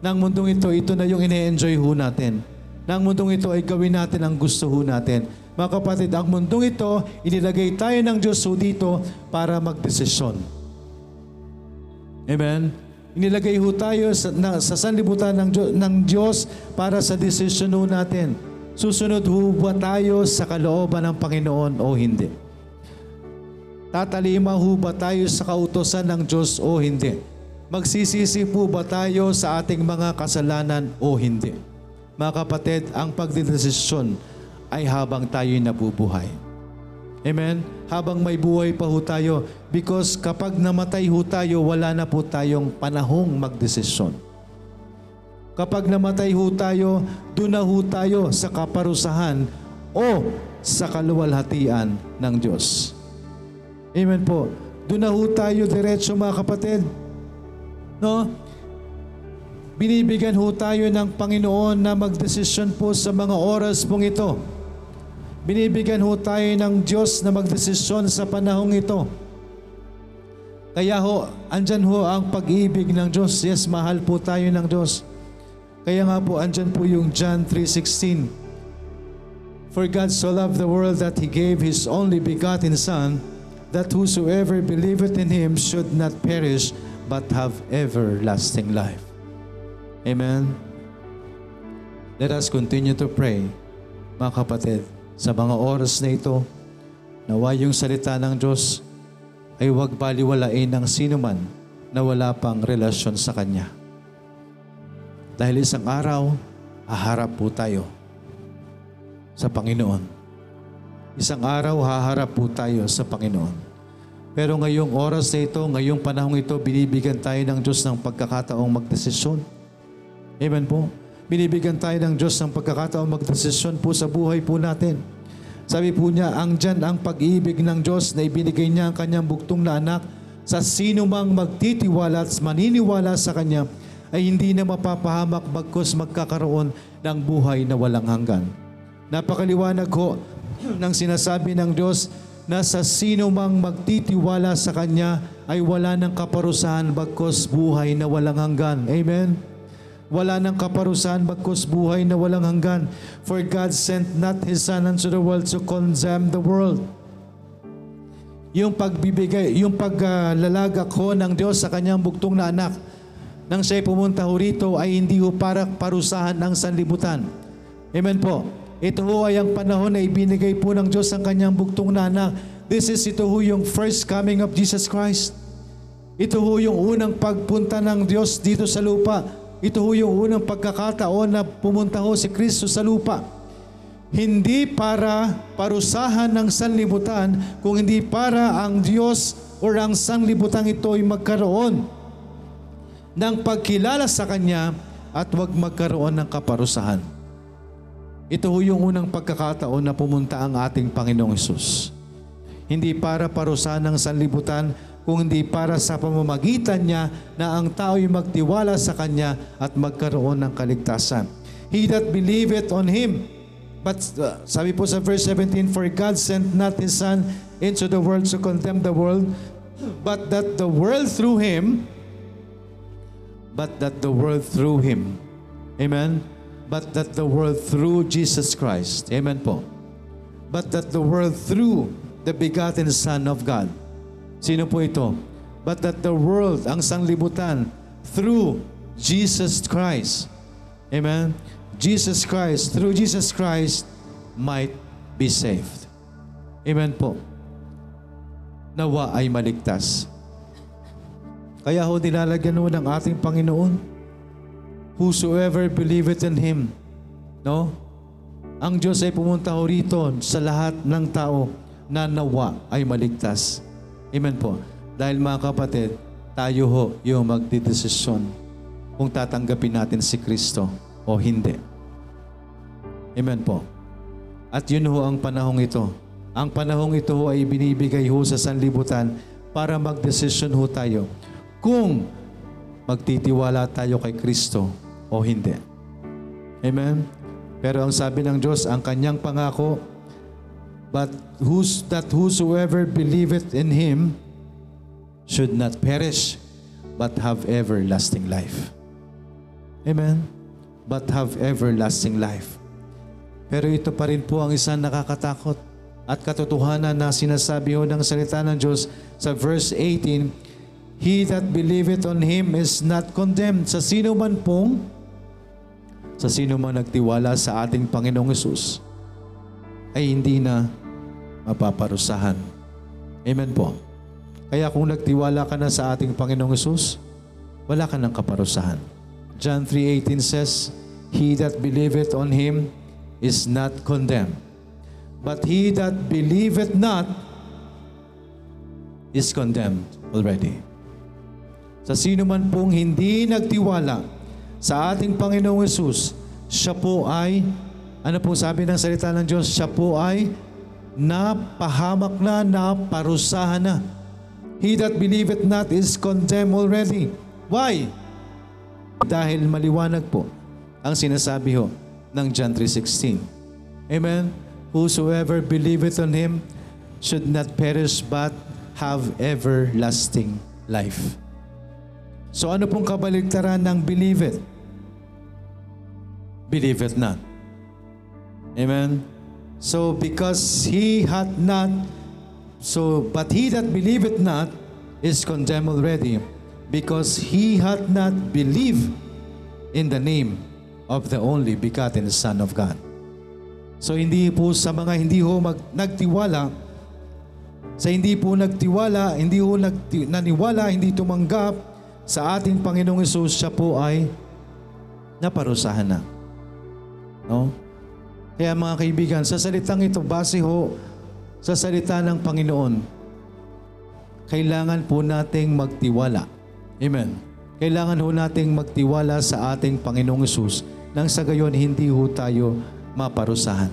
Nang mundong ito, ito na yung ine-enjoy ho natin. Nang mundong ito ay gawin natin ang gusto ho natin. Mga kapatid, ang mundong ito, inilagay tayo ng Diyos ho dito para magdesisyon. Amen? Inilagay ho tayo sa, na, sa sanlibutan ng, Diyos, ng Diyos para sa desisyon ho natin. Susunod ho ba tayo sa kalooban ng Panginoon o hindi? Tatalima ho ba tayo sa kautosan ng Diyos o hindi? Magsisisi po ba tayo sa ating mga kasalanan o hindi? Mga kapatid, ang pagdidesisyon ay habang tayo'y nabubuhay. Amen? Habang may buhay pa ho tayo. Because kapag namatay ho tayo, wala na po tayong panahong magdesisyon. Kapag namatay ho tayo, doon na ho tayo sa kaparusahan o sa kaluwalhatian ng Diyos. Amen po. Doon na ho tayo diretso mga kapatid. No? Binibigyan ho tayo ng Panginoon na magdesisyon po sa mga oras pong ito. Binibigyan ho tayo ng Diyos na magdesisyon sa panahong ito. Kaya ho, andyan ho ang pag-ibig ng Diyos. Yes, mahal po tayo ng Diyos. Kaya nga po, andyan po yung John 3.16. For God so loved the world that He gave His only begotten Son, that whosoever believeth in him should not perish but have everlasting life. Amen. Let us continue to pray, mga kapatid, sa mga oras na ito. Nawa yung salita ng Diyos ay huwag baliwalain ng sino man na wala pang relasyon sa Kanya. Dahil isang araw, haharap po tayo sa Panginoon. Isang araw, haharap po tayo sa Panginoon. Pero ngayong oras na ito, ngayong panahong ito, binibigyan tayo ng Diyos ng pagkakataong magdesisyon. Amen po. Binibigyan tayo ng Diyos ng pagkakataong magdesisyon po sa buhay po natin. Sabi po niya, ang dyan ang pag-ibig ng Diyos na ibinigay niya ang kanyang buktong na anak sa sino mang magtitiwala at maniniwala sa Kanya ay hindi na mapapahamak bagkos magkakaroon ng buhay na walang hanggan. Napakaliwanag ho ng sinasabi ng Diyos na sa sino mang magtitiwala sa Kanya ay wala ng kaparusahan bagkos buhay na walang hanggan. Amen? Wala ng kaparusahan bagkos buhay na walang hanggan. For God sent not His Son unto the world to condemn the world. Yung pagbibigay, yung paglalagak ho ng Diyos sa kanyang buktong na anak nang siya'y pumunta ho rito ay hindi ho para parusahan ng sanlibutan. Amen po. Ito ho ay ang panahon na ibinigay po ng Diyos ang kanyang buktong na anak. This is ito ho yung first coming of Jesus Christ. Ito ho yung unang pagpunta ng Diyos dito sa lupa. Ito ho yung unang pagkakataon na pumunta ho si Kristo sa lupa. Hindi para parusahan ng sanlibutan, kung hindi para ang Diyos o ang sanlibutan ito ay magkaroon ng pagkilala sa Kanya at huwag magkaroon ng kaparusahan. Ito ho yung unang pagkakataon na pumunta ang ating Panginoong Isus. Hindi para parusahan ng sanlibutan, kung hindi para sa pamamagitan niya na ang tao'y magtiwala sa Kanya at magkaroon ng kaligtasan. He that believeth on Him, but uh, sabi po sa verse 17, For God sent not His Son into the world to condemn the world, but that the world through Him, but that the world through Him, Amen? But that the world through Jesus Christ, Amen po. But that the world through the begotten Son of God, Sino po ito? But that the world, ang sanglibutan, through Jesus Christ. Amen? Jesus Christ, through Jesus Christ, might be saved. Amen po. Nawa ay maligtas. Kaya ho nilalagyan ho ng ating Panginoon, whosoever believeth in Him. No? Ang Diyos ay pumunta ho rito sa lahat ng tao na nawa ay maligtas. Amen po. Dahil mga kapatid, tayo ho yung magdidesisyon kung tatanggapin natin si Kristo o hindi. Amen po. At yun ho ang panahong ito. Ang panahong ito ho ay binibigay ho sa sanlibutan para magdesisyon ho tayo kung magtitiwala tayo kay Kristo o hindi. Amen? Pero ang sabi ng Diyos, ang kanyang pangako, but whos, that whosoever believeth in Him should not perish, but have everlasting life. Amen? But have everlasting life. Pero ito pa rin po ang isang nakakatakot at katotohanan na sinasabi ho ng salita ng Diyos sa verse 18, He that believeth on Him is not condemned. Sa sino man pong, sa sino man nagtiwala sa ating Panginoong Yesus, ay hindi na mapaparusahan. Amen po. Kaya kung nagtiwala ka na sa ating Panginoong Yesus, wala ka ng kaparusahan. John 3.18 says, He that believeth on Him is not condemned. But he that believeth not is condemned already. Sa sino man pong hindi nagtiwala sa ating Panginoong Yesus, siya po ay, ano po sabi ng salita ng Diyos, siya po ay napahamak na, naparusahan na. He that believeth not is condemned already. Why? Dahil maliwanag po ang sinasabi ho ng John 3.16. Amen? Whosoever believeth on Him should not perish but have everlasting life. So ano pong kabaligtaran ng believeth? Believeth not. Amen? So because he hath not, so but he that believeth not is condemned already, because he hath not believed in the name of the only begotten Son of God. So hindi po sa mga hindi ho mag, nagtiwala Sa hindi po nagtiwala, hindi po nagti- naniwala, hindi tumanggap sa ating Panginoong Isus, siya po ay naparusahan na. No? Kaya mga kaibigan, sa salitang ito, base ho sa salita ng Panginoon, kailangan po nating magtiwala. Amen. Kailangan ho nating magtiwala sa ating Panginoong Isus nang sa gayon hindi ho tayo maparusahan.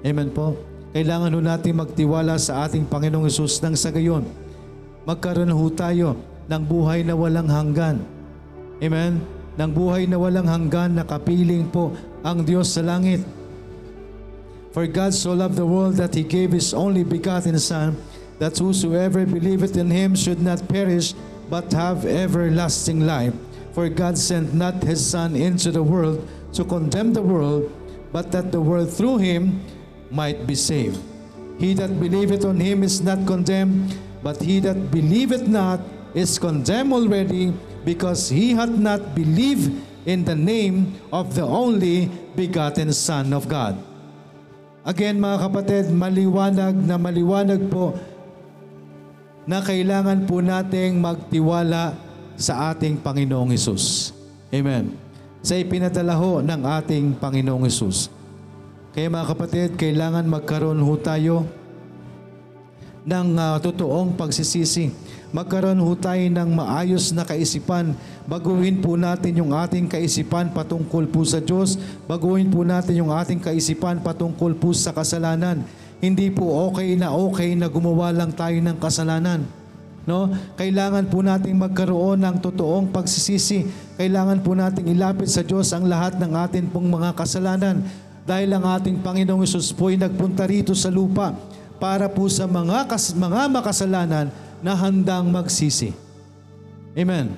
Amen po. Kailangan ho nating magtiwala sa ating Panginoong Isus nang sa gayon magkaroon ho tayo ng buhay na walang hanggan. Amen? Ng buhay na walang hanggan na kapiling po ang Diyos sa langit. For God so loved the world that He gave His only begotten Son, that whosoever believeth in Him should not perish, but have everlasting life. For God sent not His Son into the world to condemn the world, but that the world through Him might be saved. He that believeth on Him is not condemned, but he that believeth not is condemned already, because he hath not believed in the name of the only begotten Son of God. Again mga kapatid, maliwanag na maliwanag po na kailangan po nating magtiwala sa ating Panginoong Isus. Amen. Sa ipinadala ho ng ating Panginoong Isus. Kaya mga kapatid, kailangan magkaroon ho tayo ng uh, totoong pagsisisi. Magkaroon ho tayo ng maayos na kaisipan. Baguhin po natin yung ating kaisipan patungkol po sa Diyos. Baguhin po natin yung ating kaisipan patungkol po sa kasalanan. Hindi po okay na okay na gumawa lang tayo ng kasalanan. No? Kailangan po nating magkaroon ng totoong pagsisisi. Kailangan po nating ilapit sa Diyos ang lahat ng atin pong mga kasalanan. Dahil ang ating Panginoong Isus po ay nagpunta rito sa lupa para po sa mga, kas, mga makasalanan na handang magsisi. Amen.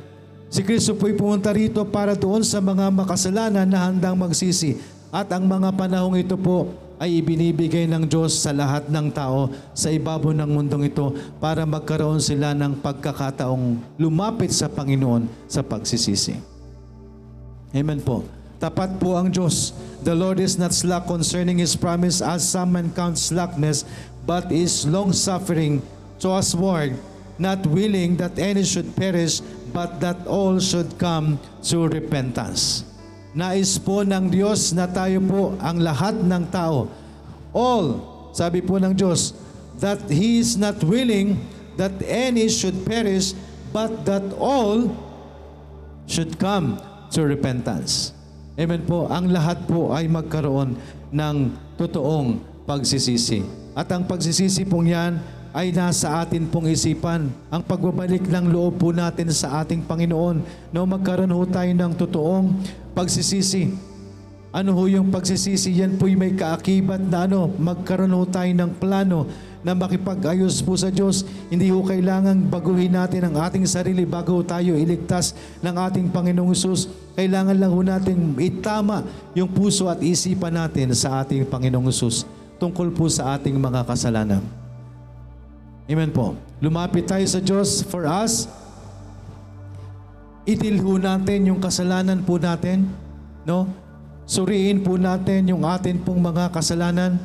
Si Kristo po'y pumunta rito para doon sa mga makasalanan na handang magsisi. At ang mga panahong ito po ay ibinibigay ng Diyos sa lahat ng tao sa ibabaw ng mundong ito para magkaroon sila ng pagkakataong lumapit sa Panginoon sa pagsisisi. Amen po. Tapat po ang Diyos. The Lord is not slack concerning His promise as some men count slackness, but is long-suffering to usward, not willing that any should perish, but that all should come to repentance. Nais po ng Diyos na tayo po ang lahat ng tao. All, sabi po ng Diyos, that He is not willing that any should perish, but that all should come to repentance. Amen po. Ang lahat po ay magkaroon ng totoong pagsisisi. At ang pagsisisi pong yan ay nasa atin pong isipan. Ang pagbabalik ng loob po natin sa ating Panginoon na magkaroon ho tayo ng totoong pagsisisi. Ano ho yung pagsisisi? Yan po'y may kaakibat na ano, magkaroon ho tayo ng plano na makipag-ayos po sa Diyos. Hindi ho kailangang baguhin natin ang ating sarili bago tayo iligtas ng ating Panginoong Isus. Kailangan lang ho natin itama yung puso at isipan natin sa ating Panginoong Isus tungkol po sa ating mga kasalanan. Amen po. Lumapit tayo sa Diyos for us. Itilho natin yung kasalanan po natin. No? Suriin po natin yung atin pong mga kasalanan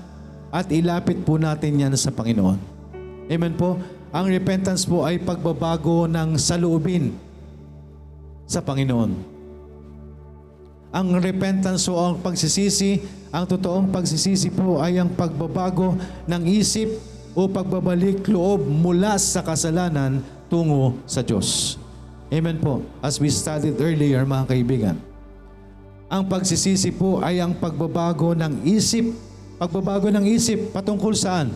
at ilapit po natin yan sa Panginoon. Amen po. Ang repentance po ay pagbabago ng saloobin sa Panginoon. Ang repentance o ang pagsisisi, ang totoong pagsisisi po ay ang pagbabago ng isip o pagbabalik loob mula sa kasalanan tungo sa Diyos. Amen po. As we studied earlier, mga kaibigan, ang pagsisisi po ay ang pagbabago ng isip. Pagbabago ng isip patungkol saan?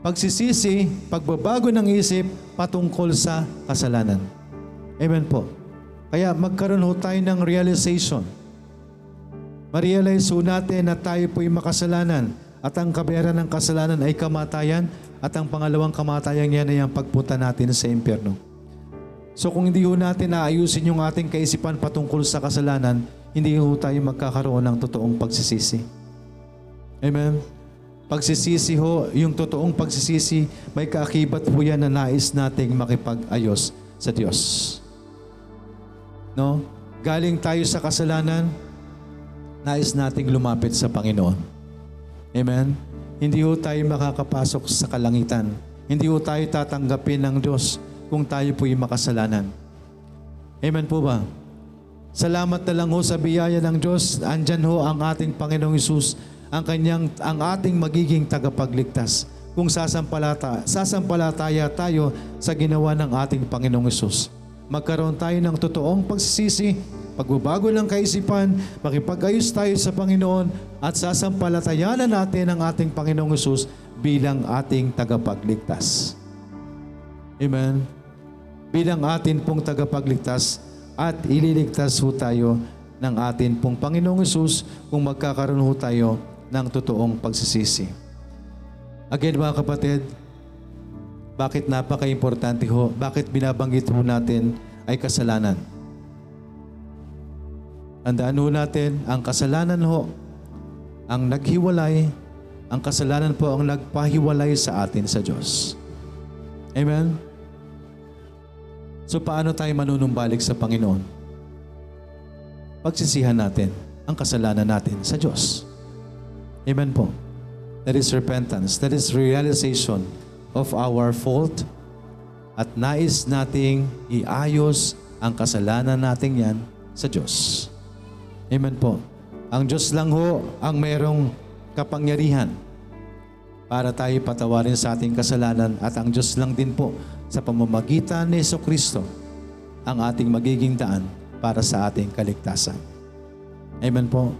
Pagsisisi, pagbabago ng isip patungkol sa kasalanan. Amen po. Kaya magkaroon ho tayo ng realization. Ma-realize ho natin na tayo po'y makasalanan at ang kabayaran ng kasalanan ay kamatayan at ang pangalawang kamatayan yan ay ang pagpunta natin sa impyerno. So kung hindi ho natin naayusin yung ating kaisipan patungkol sa kasalanan, hindi ho tayo magkakaroon ng totoong pagsisisi. Amen? Pagsisisi ho, yung totoong pagsisisi, may kaakibat po yan na nais nating makipag-ayos sa Diyos. No? Galing tayo sa kasalanan, nais nating lumapit sa Panginoon. Amen? hindi ho tayo makakapasok sa kalangitan. Hindi ho tayo tatanggapin ng Diyos kung tayo po'y makasalanan. Amen po ba? Salamat na lang ho sa biyaya ng Diyos. Andyan ho ang ating Panginoong Isus, ang kanyang ang ating magiging tagapagligtas. Kung sasampalata, sasampalataya tayo sa ginawa ng ating Panginoong Isus. Magkaroon tayo ng totoong pagsisisi, pagbabago ng kaisipan, makipag-ayos tayo sa Panginoon at sasampalatayanan natin ang ating Panginoong Isus bilang ating tagapagligtas. Amen. Bilang atin pong tagapagligtas at ililigtas ho tayo ng atin pong Panginoong Isus kung magkakaroon ho tayo ng totoong pagsisisi. Again mga kapatid, bakit napaka-importante ho? Bakit binabanggit ho natin ay kasalanan? Tandaan ho natin, ang kasalanan ho, ang naghiwalay, ang kasalanan po ang nagpahiwalay sa atin sa Diyos. Amen? So paano tayo manunumbalik sa Panginoon? Pagsisihan natin ang kasalanan natin sa Diyos. Amen po. That is repentance. That is realization of our fault at nais nating iayos ang kasalanan natin yan sa Diyos. Amen po. Ang Diyos lang ho ang merong kapangyarihan para tayo patawarin sa ating kasalanan at ang Diyos lang din po sa pamamagitan ni Yeso Kristo ang ating magiging daan para sa ating kaligtasan. Amen po.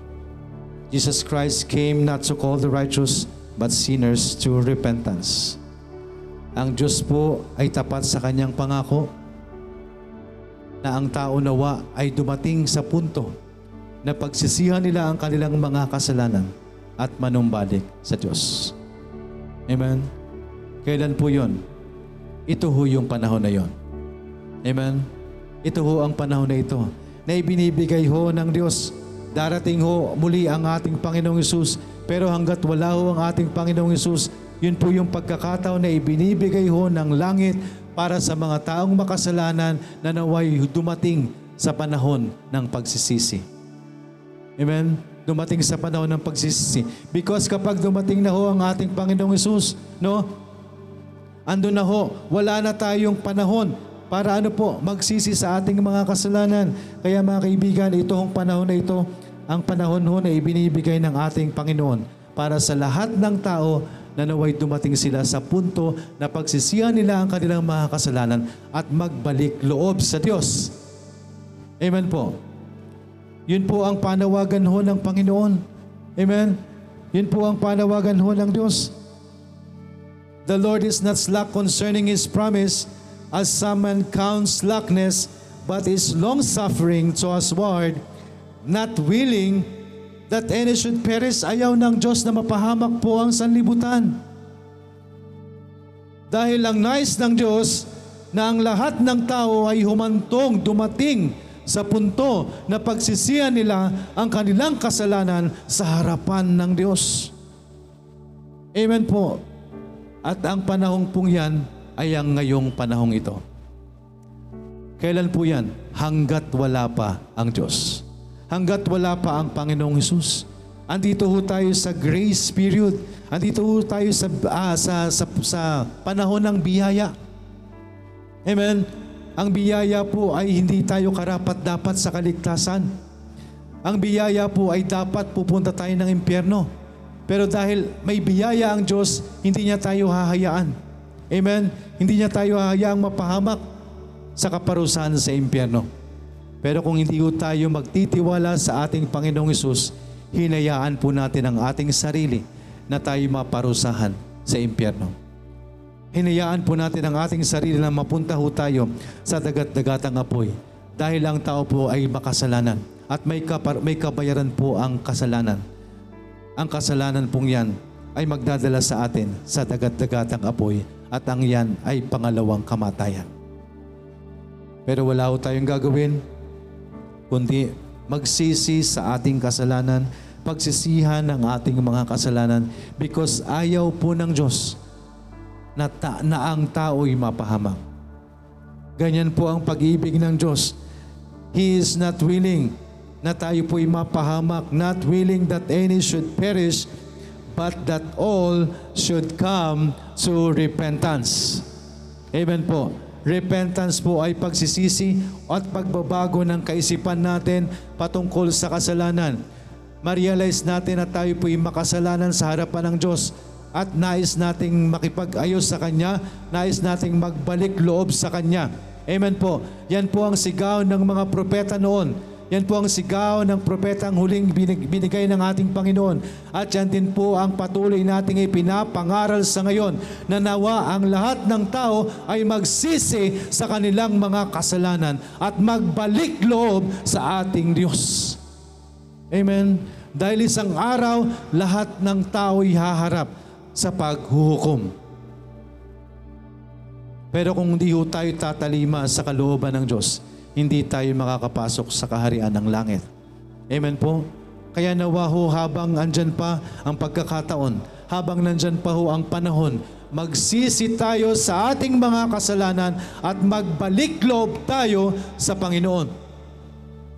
Jesus Christ came not to call the righteous but sinners to repentance. Ang Diyos po ay tapat sa kanyang pangako na ang tao nawa ay dumating sa punto na pagsisihan nila ang kanilang mga kasalanan at manumbalik sa Diyos. Amen? Kailan po yon? Ito ho yung panahon na yon. Amen? Ito ho ang panahon na ito na ibinibigay ho ng Diyos. Darating ho muli ang ating Panginoong Isus. Pero hanggat wala ho ang ating Panginoong Isus, yun po yung pagkakataon na ibinibigay ho ng langit para sa mga taong makasalanan na naway dumating sa panahon ng pagsisisi. Amen? Dumating sa panahon ng pagsisisi. Because kapag dumating na ho ang ating Panginoong Isus, no? Ando na ho, wala na tayong panahon para ano po, magsisi sa ating mga kasalanan. Kaya mga kaibigan, itong panahon na ito, ang panahon ho na ibinibigay ng ating Panginoon para sa lahat ng tao na naway dumating sila sa punto na pagsisihan nila ang kanilang mga kasalanan at magbalik loob sa Diyos. Amen po. Yun po ang panawagan ho ng Panginoon. Amen? Yun po ang panawagan ho ng Diyos. The Lord is not slack concerning His promise, as some man counts slackness, but is long-suffering to usward, not willing that any should perish. Ayaw ng Diyos na mapahamak po ang sanlibutan. Dahil ang nais ng Diyos na ang lahat ng tao ay humantong, dumating sa punto na pagsisiyan nila ang kanilang kasalanan sa harapan ng Diyos. Amen po. At ang panahong pong yan ay ang ngayong panahong ito. Kailan po yan? Hanggat wala pa ang Diyos. Hanggat wala pa ang Panginoong Hesus. Andito ho tayo sa grace period. Andito ho tayo sa, ah, sa, sa, sa panahon ng biyaya. Amen? Ang biyaya po ay hindi tayo karapat dapat sa kaligtasan. Ang biyaya po ay dapat pupunta tayo ng impyerno. Pero dahil may biyaya ang Diyos, hindi niya tayo hahayaan. Amen? Hindi niya tayo hahayaang mapahamak sa kaparusahan sa impyerno. Pero kung hindi po tayo magtitiwala sa ating Panginoong Isus, hinayaan po natin ang ating sarili na tayo maparusahan sa impyerno. Hinayaan po natin ang ating sarili na mapunta ho tayo sa dagat-dagatang apoy dahil ang tao po ay makasalanan at may, kapar- may kabayaran po ang kasalanan ang kasalanan pong yan ay magdadala sa atin sa dagat-dagatang apoy at ang yan ay pangalawang kamatayan. Pero wala ho tayong gagawin, kundi magsisi sa ating kasalanan, pagsisihan ng ating mga kasalanan because ayaw po ng Diyos na, ta- na ang tao'y mapahamak. Ganyan po ang pag-ibig ng Diyos. He is not willing na tayo po'y mapahamak, not willing that any should perish, but that all should come to repentance. Amen po. Repentance po ay pagsisisi at pagbabago ng kaisipan natin patungkol sa kasalanan. Ma-realize natin na tayo po'y makasalanan sa harapan ng Diyos at nais nating makipag-ayos sa Kanya, nais nating magbalik loob sa Kanya. Amen po. Yan po ang sigaw ng mga propeta noon. Yan po ang sigaw ng propeta ang huling binig- binigay ng ating Panginoon. At yan din po ang patuloy nating ipinapangaral sa ngayon na nawa ang lahat ng tao ay magsisi sa kanilang mga kasalanan at magbalik loob sa ating Diyos. Amen. Dahil isang araw, lahat ng tao ay haharap sa paghuhukom. Pero kung hindi tayo tatalima sa kalooban ng Diyos, hindi tayo makakapasok sa kaharian ng langit. Amen po? Kaya nawa ho habang andyan pa ang pagkakataon, habang nandyan pa ho ang panahon, magsisi tayo sa ating mga kasalanan at magbalik loob tayo sa Panginoon.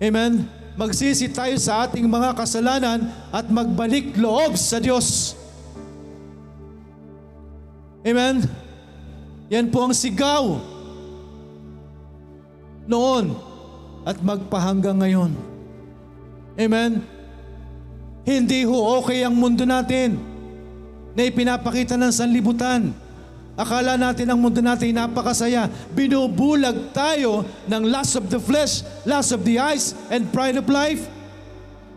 Amen? Magsisi tayo sa ating mga kasalanan at magbalik loob sa Diyos. Amen? Yan po ang sigaw noon at magpahanggang ngayon. Amen? Hindi ho okay ang mundo natin na ipinapakita ng sanlibutan. Akala natin ang mundo natin ay napakasaya. Binubulag tayo ng lust of the flesh, lust of the eyes, and pride of life.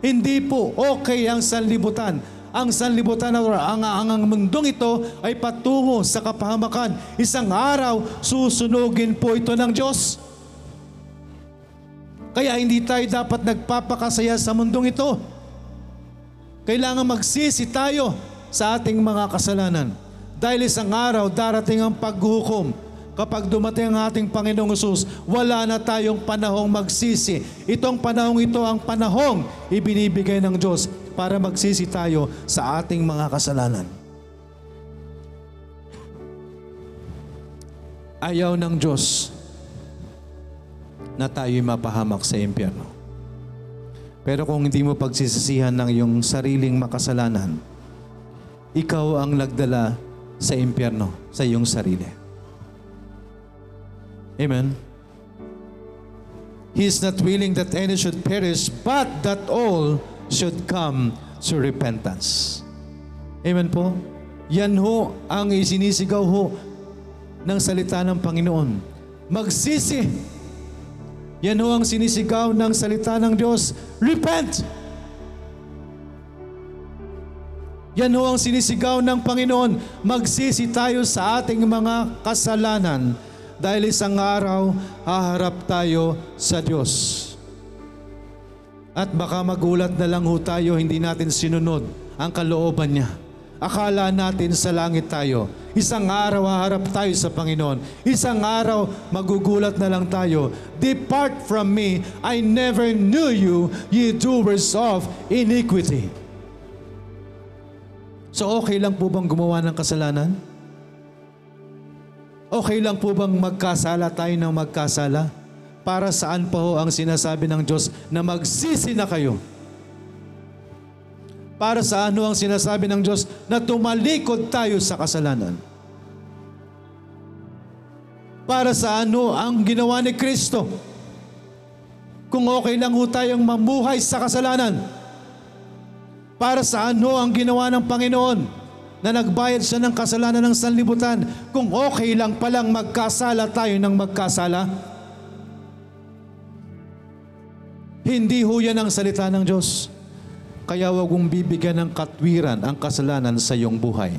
Hindi po okay ang sanlibutan. Ang sanlibutan or ang, ang, ang mundong ito ay patungo sa kapahamakan. Isang araw, susunugin po ito ng Diyos. Kaya hindi tayo dapat nagpapakasaya sa mundong ito. Kailangan magsisi tayo sa ating mga kasalanan. Dahil isang araw, darating ang paghuhukom. Kapag dumating ang ating Panginoong Yesus, wala na tayong panahong magsisi. Itong panahong ito ang panahong ibinibigay ng Diyos para magsisi tayo sa ating mga kasalanan. Ayaw ng Diyos na tayo'y mapahamak sa impyerno. Pero kung hindi mo pagsisisihan ng iyong sariling makasalanan, ikaw ang nagdala sa impyerno sa iyong sarili. Amen. He is not willing that any should perish, but that all should come to repentance. Amen po? Yan ho ang isinisigaw ho ng salita ng Panginoon. Magsisi. Yan ho ang sinisigaw ng salita ng Diyos. Repent! Yan ho ang sinisigaw ng Panginoon. Magsisi tayo sa ating mga kasalanan dahil isang araw haharap tayo sa Diyos. At baka magulat na lang ho tayo, hindi natin sinunod ang kalooban niya. Akala natin sa langit tayo. Isang araw haharap tayo sa Panginoon. Isang araw magugulat na lang tayo. Depart from me, I never knew you, ye doers of iniquity. So okay lang po bang gumawa ng kasalanan? Okay lang po bang magkasala tayo ng magkasala? Para saan pa ho ang sinasabi ng Diyos na magsisi na kayo? Para saan ho ang sinasabi ng Diyos na tumalikod tayo sa kasalanan? Para saan ho ang ginawa ni Kristo? Kung okay lang ho tayong mamuhay sa kasalanan, para saan ho ang ginawa ng Panginoon na nagbayad siya ng kasalanan ng sanlibutan kung okay lang palang magkasala tayo ng magkasala? Hindi ho yan ang salita ng Diyos. Kaya huwag mong bibigyan ng katwiran ang kasalanan sa iyong buhay.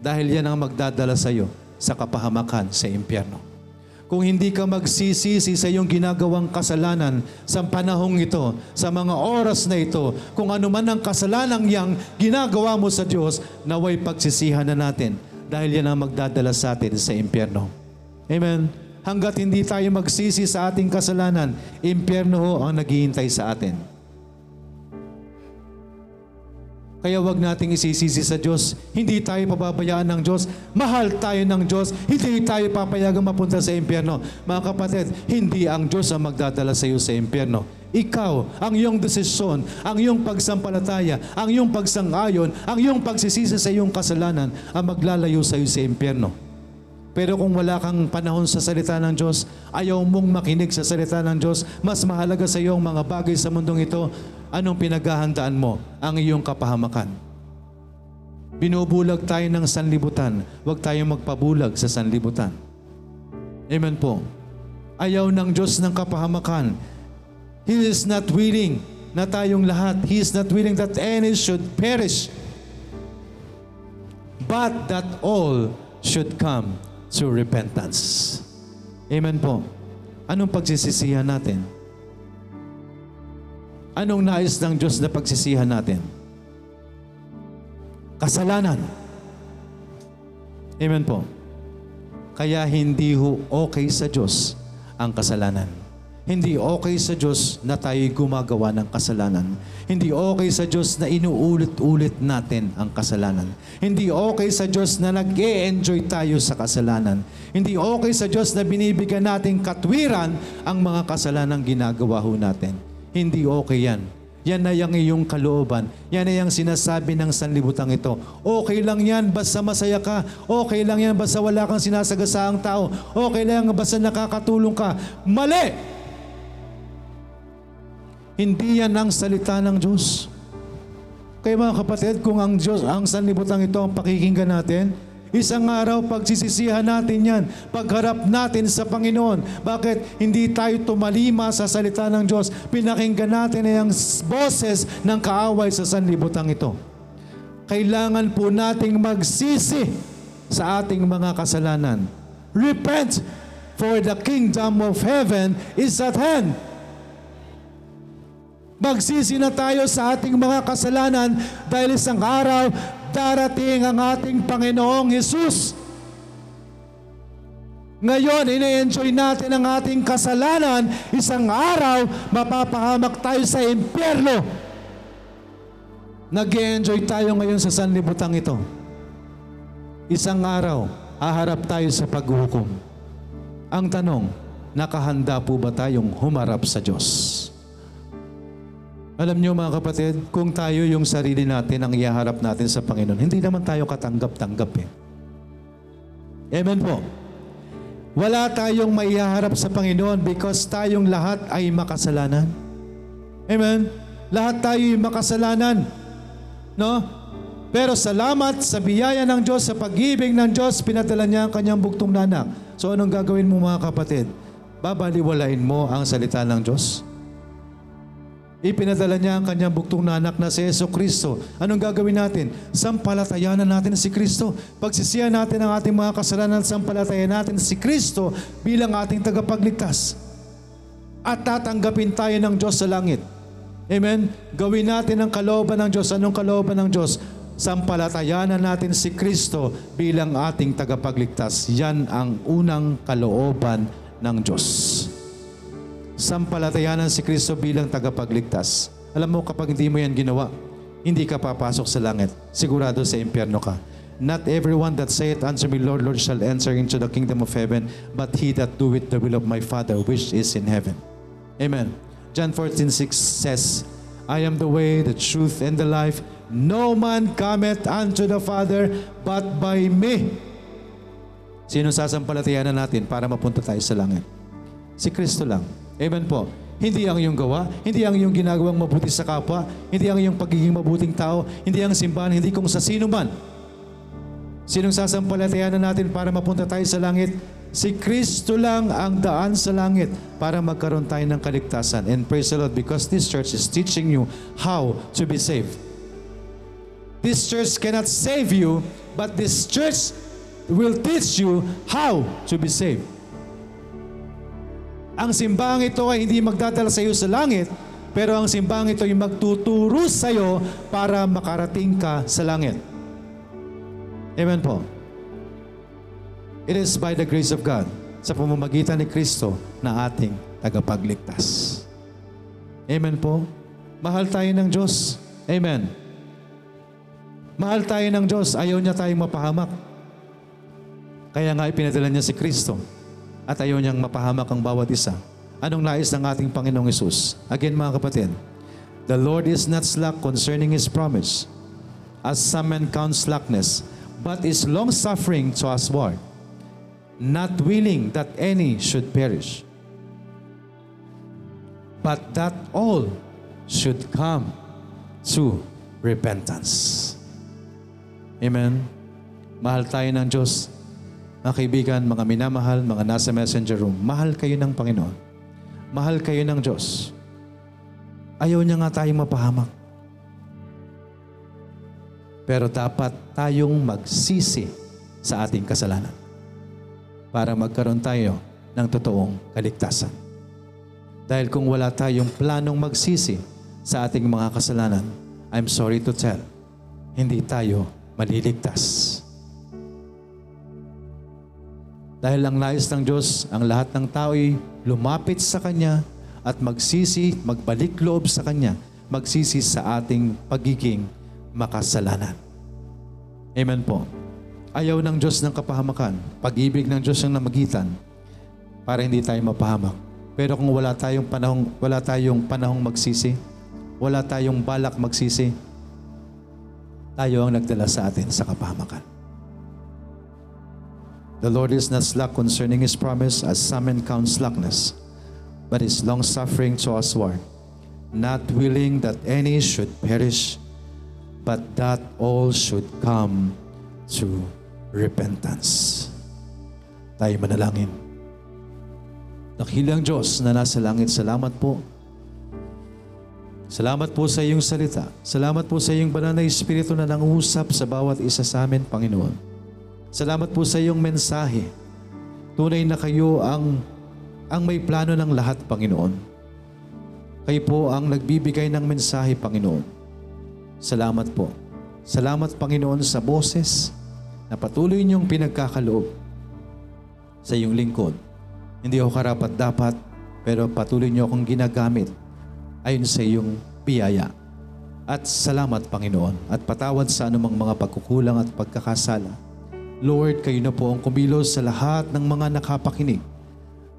Dahil yan ang magdadala sa iyo sa kapahamakan sa impyerno. Kung hindi ka magsisisi sa iyong ginagawang kasalanan sa panahong ito, sa mga oras na ito, kung ano man ang kasalanang yang ginagawa mo sa Diyos, naway pagsisihan na natin dahil yan ang magdadala sa atin sa impyerno. Amen. Hanggat hindi tayo magsisi sa ating kasalanan, impyerno ho ang naghihintay sa atin. Kaya wag nating isisisi sa Diyos. Hindi tayo pababayaan ng Diyos. Mahal tayo ng Diyos. Hindi tayo papayagang mapunta sa impyerno. Mga kapatid, hindi ang Diyos ang magdadala sa iyo sa impyerno. Ikaw, ang iyong desisyon, ang iyong pagsampalataya, ang iyong pagsang-ayon, ang iyong pagsisisi sa iyong kasalanan ang maglalayo sa iyo sa impyerno. Pero kung wala kang panahon sa salita ng Diyos, ayaw mong makinig sa salita ng Diyos, mas mahalaga sa iyo ang mga bagay sa mundong ito, anong pinaghahandaan mo? Ang iyong kapahamakan. Binubulag tayo ng sanlibutan, huwag tayong magpabulag sa sanlibutan. Amen po. Ayaw ng Diyos ng kapahamakan. He is not willing na tayong lahat. He is not willing that any should perish, but that all should come to repentance. Amen po. Anong pagsisisihan natin? Anong nais ng Diyos na pagsisihan natin? Kasalanan. Amen po. Kaya hindi ho okay sa Diyos ang kasalanan. Hindi okay sa Diyos na tayo'y gumagawa ng kasalanan. Hindi okay sa Diyos na inuulit-ulit natin ang kasalanan. Hindi okay sa Diyos na nag enjoy tayo sa kasalanan. Hindi okay sa Diyos na binibigyan natin katwiran ang mga kasalanang ginagawa ho natin. Hindi okay yan. Yan na yung iyong kalooban. Yan na yung sinasabi ng sanlibutan ito. Okay lang yan, basta masaya ka. Okay lang yan, basta wala kang sinasagasaang tao. Okay lang basta nakakatulong ka. Mali! Hindi yan ang salita ng Diyos. Kaya mga kapatid, kung ang Diyos, ang sanlibutan ito ang pakikinggan natin, isang araw pagsisisihan natin yan, pagharap natin sa Panginoon. Bakit hindi tayo tumalima sa salita ng Diyos? Pinakinggan natin ang boses ng kaaway sa sanlibutan ito. Kailangan po nating magsisi sa ating mga kasalanan. Repent, for the kingdom of heaven is at hand. Magsisi na tayo sa ating mga kasalanan dahil isang araw darating ang ating Panginoong Hesus. Ngayon, ine-enjoy natin ang ating kasalanan. Isang araw, mapapahamak tayo sa impyerno. nag enjoy tayo ngayon sa sanlibutang ito. Isang araw, haharap tayo sa paghuhukom. Ang tanong, nakahanda po ba tayong humarap sa Diyos? Alam niyo mga kapatid, kung tayo yung sarili natin ang ihaharap natin sa Panginoon, hindi naman tayo katanggap-tanggap eh. Amen po. Wala tayong maihaharap sa Panginoon because tayong lahat ay makasalanan. Amen? Lahat tayo ay makasalanan. No? Pero salamat sa biyaya ng Diyos, sa pag-ibig ng Diyos, pinadala niya ang kanyang buktong nanak. So anong gagawin mo mga kapatid? Babaliwalain mo ang salita ng Diyos? Ipinadala niya ang kanyang buktong na anak na si Yeso Kristo. Anong gagawin natin? Sampalatayanan natin si Kristo. Pagsisiyan natin ang ating mga kasalanan, sampalatayan natin si Kristo bilang ating tagapagligtas. At tatanggapin tayo ng Diyos sa langit. Amen? Gawin natin ang kalooban ng Diyos. Anong kalooban ng Diyos? Sampalatayanan natin si Kristo bilang ating tagapagligtas. Yan ang unang kalooban ng Diyos sampalatayanan si Kristo bilang tagapagligtas. Alam mo, kapag hindi mo yan ginawa, hindi ka papasok sa langit. Sigurado sa impyerno ka. Not everyone that saith unto me, Lord, Lord, shall enter into the kingdom of heaven, but he that doeth the will of my Father which is in heaven. Amen. John 14:6 says, I am the way, the truth, and the life. No man cometh unto the Father but by me. Sino sasampalatayanan natin para mapunta tayo sa langit? Si Kristo lang. Amen po. Hindi ang iyong gawa, hindi ang iyong ginagawang mabuti sa kapwa, hindi ang iyong pagiging mabuting tao, hindi ang simbahan, hindi kung sa sino man. Sinong sasampalatayanan natin para mapunta tayo sa langit? Si Kristo lang ang daan sa langit para magkaroon tayo ng kaligtasan. And praise the Lord because this church is teaching you how to be saved. This church cannot save you, but this church will teach you how to be saved. Ang simbahang ito ay hindi magdadala sa iyo sa langit, pero ang simbahang ito ay magtuturo sa iyo para makarating ka sa langit. Amen po. It is by the grace of God, sa pamamagitan ni Kristo na ating tagapagligtas. Amen po. Mahal tayo ng Diyos. Amen. Mahal tayo ng Diyos, ayaw niya tayong mapahamak. Kaya nga ipinadala niya si Kristo at ayaw niyang mapahamak ang bawat isa. Anong nais ng ating Panginoong Yesus? Again mga kapatid, The Lord is not slack concerning His promise, as some men count slackness, but is long-suffering to usward, not willing that any should perish, but that all should come to repentance. Amen. Mahal tayo ng Diyos. Mga kaibigan, mga minamahal, mga nasa messenger room, mahal kayo ng Panginoon. Mahal kayo ng Diyos. Ayaw niya nga tayong mapahamak. Pero dapat tayong magsisi sa ating kasalanan para magkaroon tayo ng totoong kaligtasan. Dahil kung wala tayong planong magsisi sa ating mga kasalanan, I'm sorry to tell, hindi tayo maliligtas. Dahil ang nais ng Diyos, ang lahat ng tao'y lumapit sa Kanya at magsisi, magbalik loob sa Kanya, magsisi sa ating pagiging makasalanan. Amen po. Ayaw ng Diyos ng kapahamakan, pag-ibig ng Diyos ang namagitan para hindi tayo mapahamak. Pero kung wala tayong panahong wala tayong panahong magsisi, wala tayong balak magsisi, tayo ang nagdala sa atin sa kapahamakan. The Lord is not slack concerning His promise, as some men count slackness, but is long-suffering to usward, not willing that any should perish, but that all should come to repentance. Tayo manalangin. Dakilang Diyos na nasa langit, salamat po. Salamat po sa iyong salita. Salamat po sa iyong banal na Espiritu na nangusap sa bawat isa sa amin, Panginoon. Salamat po sa iyong mensahe. Tunay na kayo ang, ang may plano ng lahat, Panginoon. Kayo po ang nagbibigay ng mensahe, Panginoon. Salamat po. Salamat, Panginoon, sa boses na patuloy niyong pinagkakaloob sa iyong lingkod. Hindi ako karapat dapat, pero patuloy niyo akong ginagamit ayon sa iyong biyaya. At salamat, Panginoon, at patawad sa anumang mga pagkukulang at pagkakasala. Lord, kayo na po ang kumilos sa lahat ng mga nakapakinig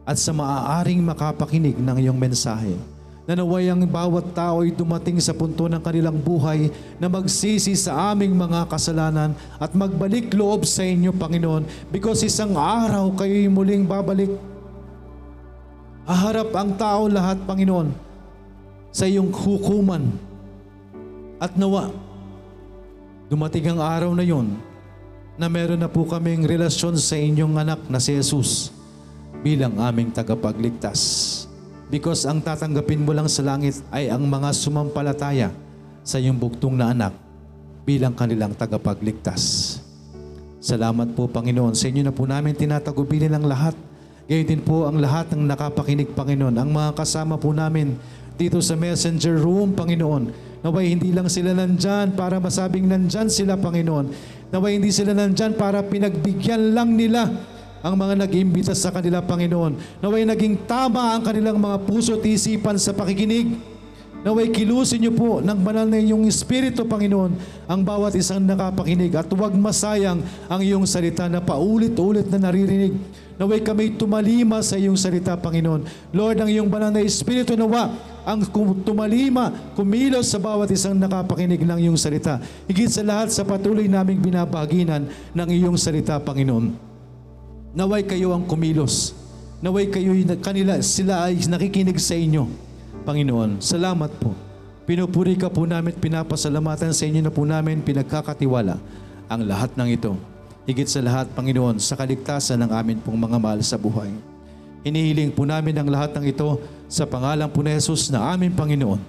at sa maaaring makapakinig ng iyong mensahe. Na naway ang bawat tao ay dumating sa punto ng kanilang buhay na magsisi sa aming mga kasalanan at magbalik loob sa inyo, Panginoon, because isang araw kayo'y muling babalik. Haharap ang tao lahat, Panginoon, sa iyong hukuman. At nawa, dumating ang araw na yon na meron na po kaming relasyon sa inyong anak na si Jesus bilang aming tagapagligtas. Because ang tatanggapin mo lang sa langit ay ang mga sumampalataya sa iyong bugtong na anak bilang kanilang tagapagligtas. Salamat po Panginoon. Sa inyo na po namin tinatagubilin ang lahat. Gayon din po ang lahat ng nakapakinig Panginoon. Ang mga kasama po namin dito sa messenger room Panginoon. Naway hindi lang sila nandyan para masabing nandyan sila Panginoon. Naway hindi sila nandyan para pinagbigyan lang nila ang mga nag-imbita sa kanila, Panginoon. Naway naging tama ang kanilang mga puso at isipan sa pakikinig. Naway kilusin niyo po ng banal na inyong Espiritu, Panginoon, ang bawat isang nakapakinig at huwag masayang ang iyong salita na paulit-ulit na naririnig. Naway kami tumalima sa iyong salita, Panginoon. Lord, ang iyong banal na Espiritu nawa ang tumalima, kumilos sa bawat isang nakapakinig ng iyong salita. Higit sa lahat sa patuloy naming binabaginan ng iyong salita, Panginoon. Naway kayo ang kumilos. Naway kayo kanila sila ay nakikinig sa inyo. Panginoon, salamat po. Pinupuri ka po namin, pinapasalamatan sa inyo na po namin, pinagkakatiwala ang lahat ng ito. Higit sa lahat, Panginoon, sa kaligtasan ng amin pong mga mahal sa buhay. Hinihiling po namin ang lahat ng ito sa pangalan po ni Jesus na aming Panginoon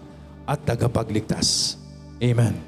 at tagapagligtas. Amen.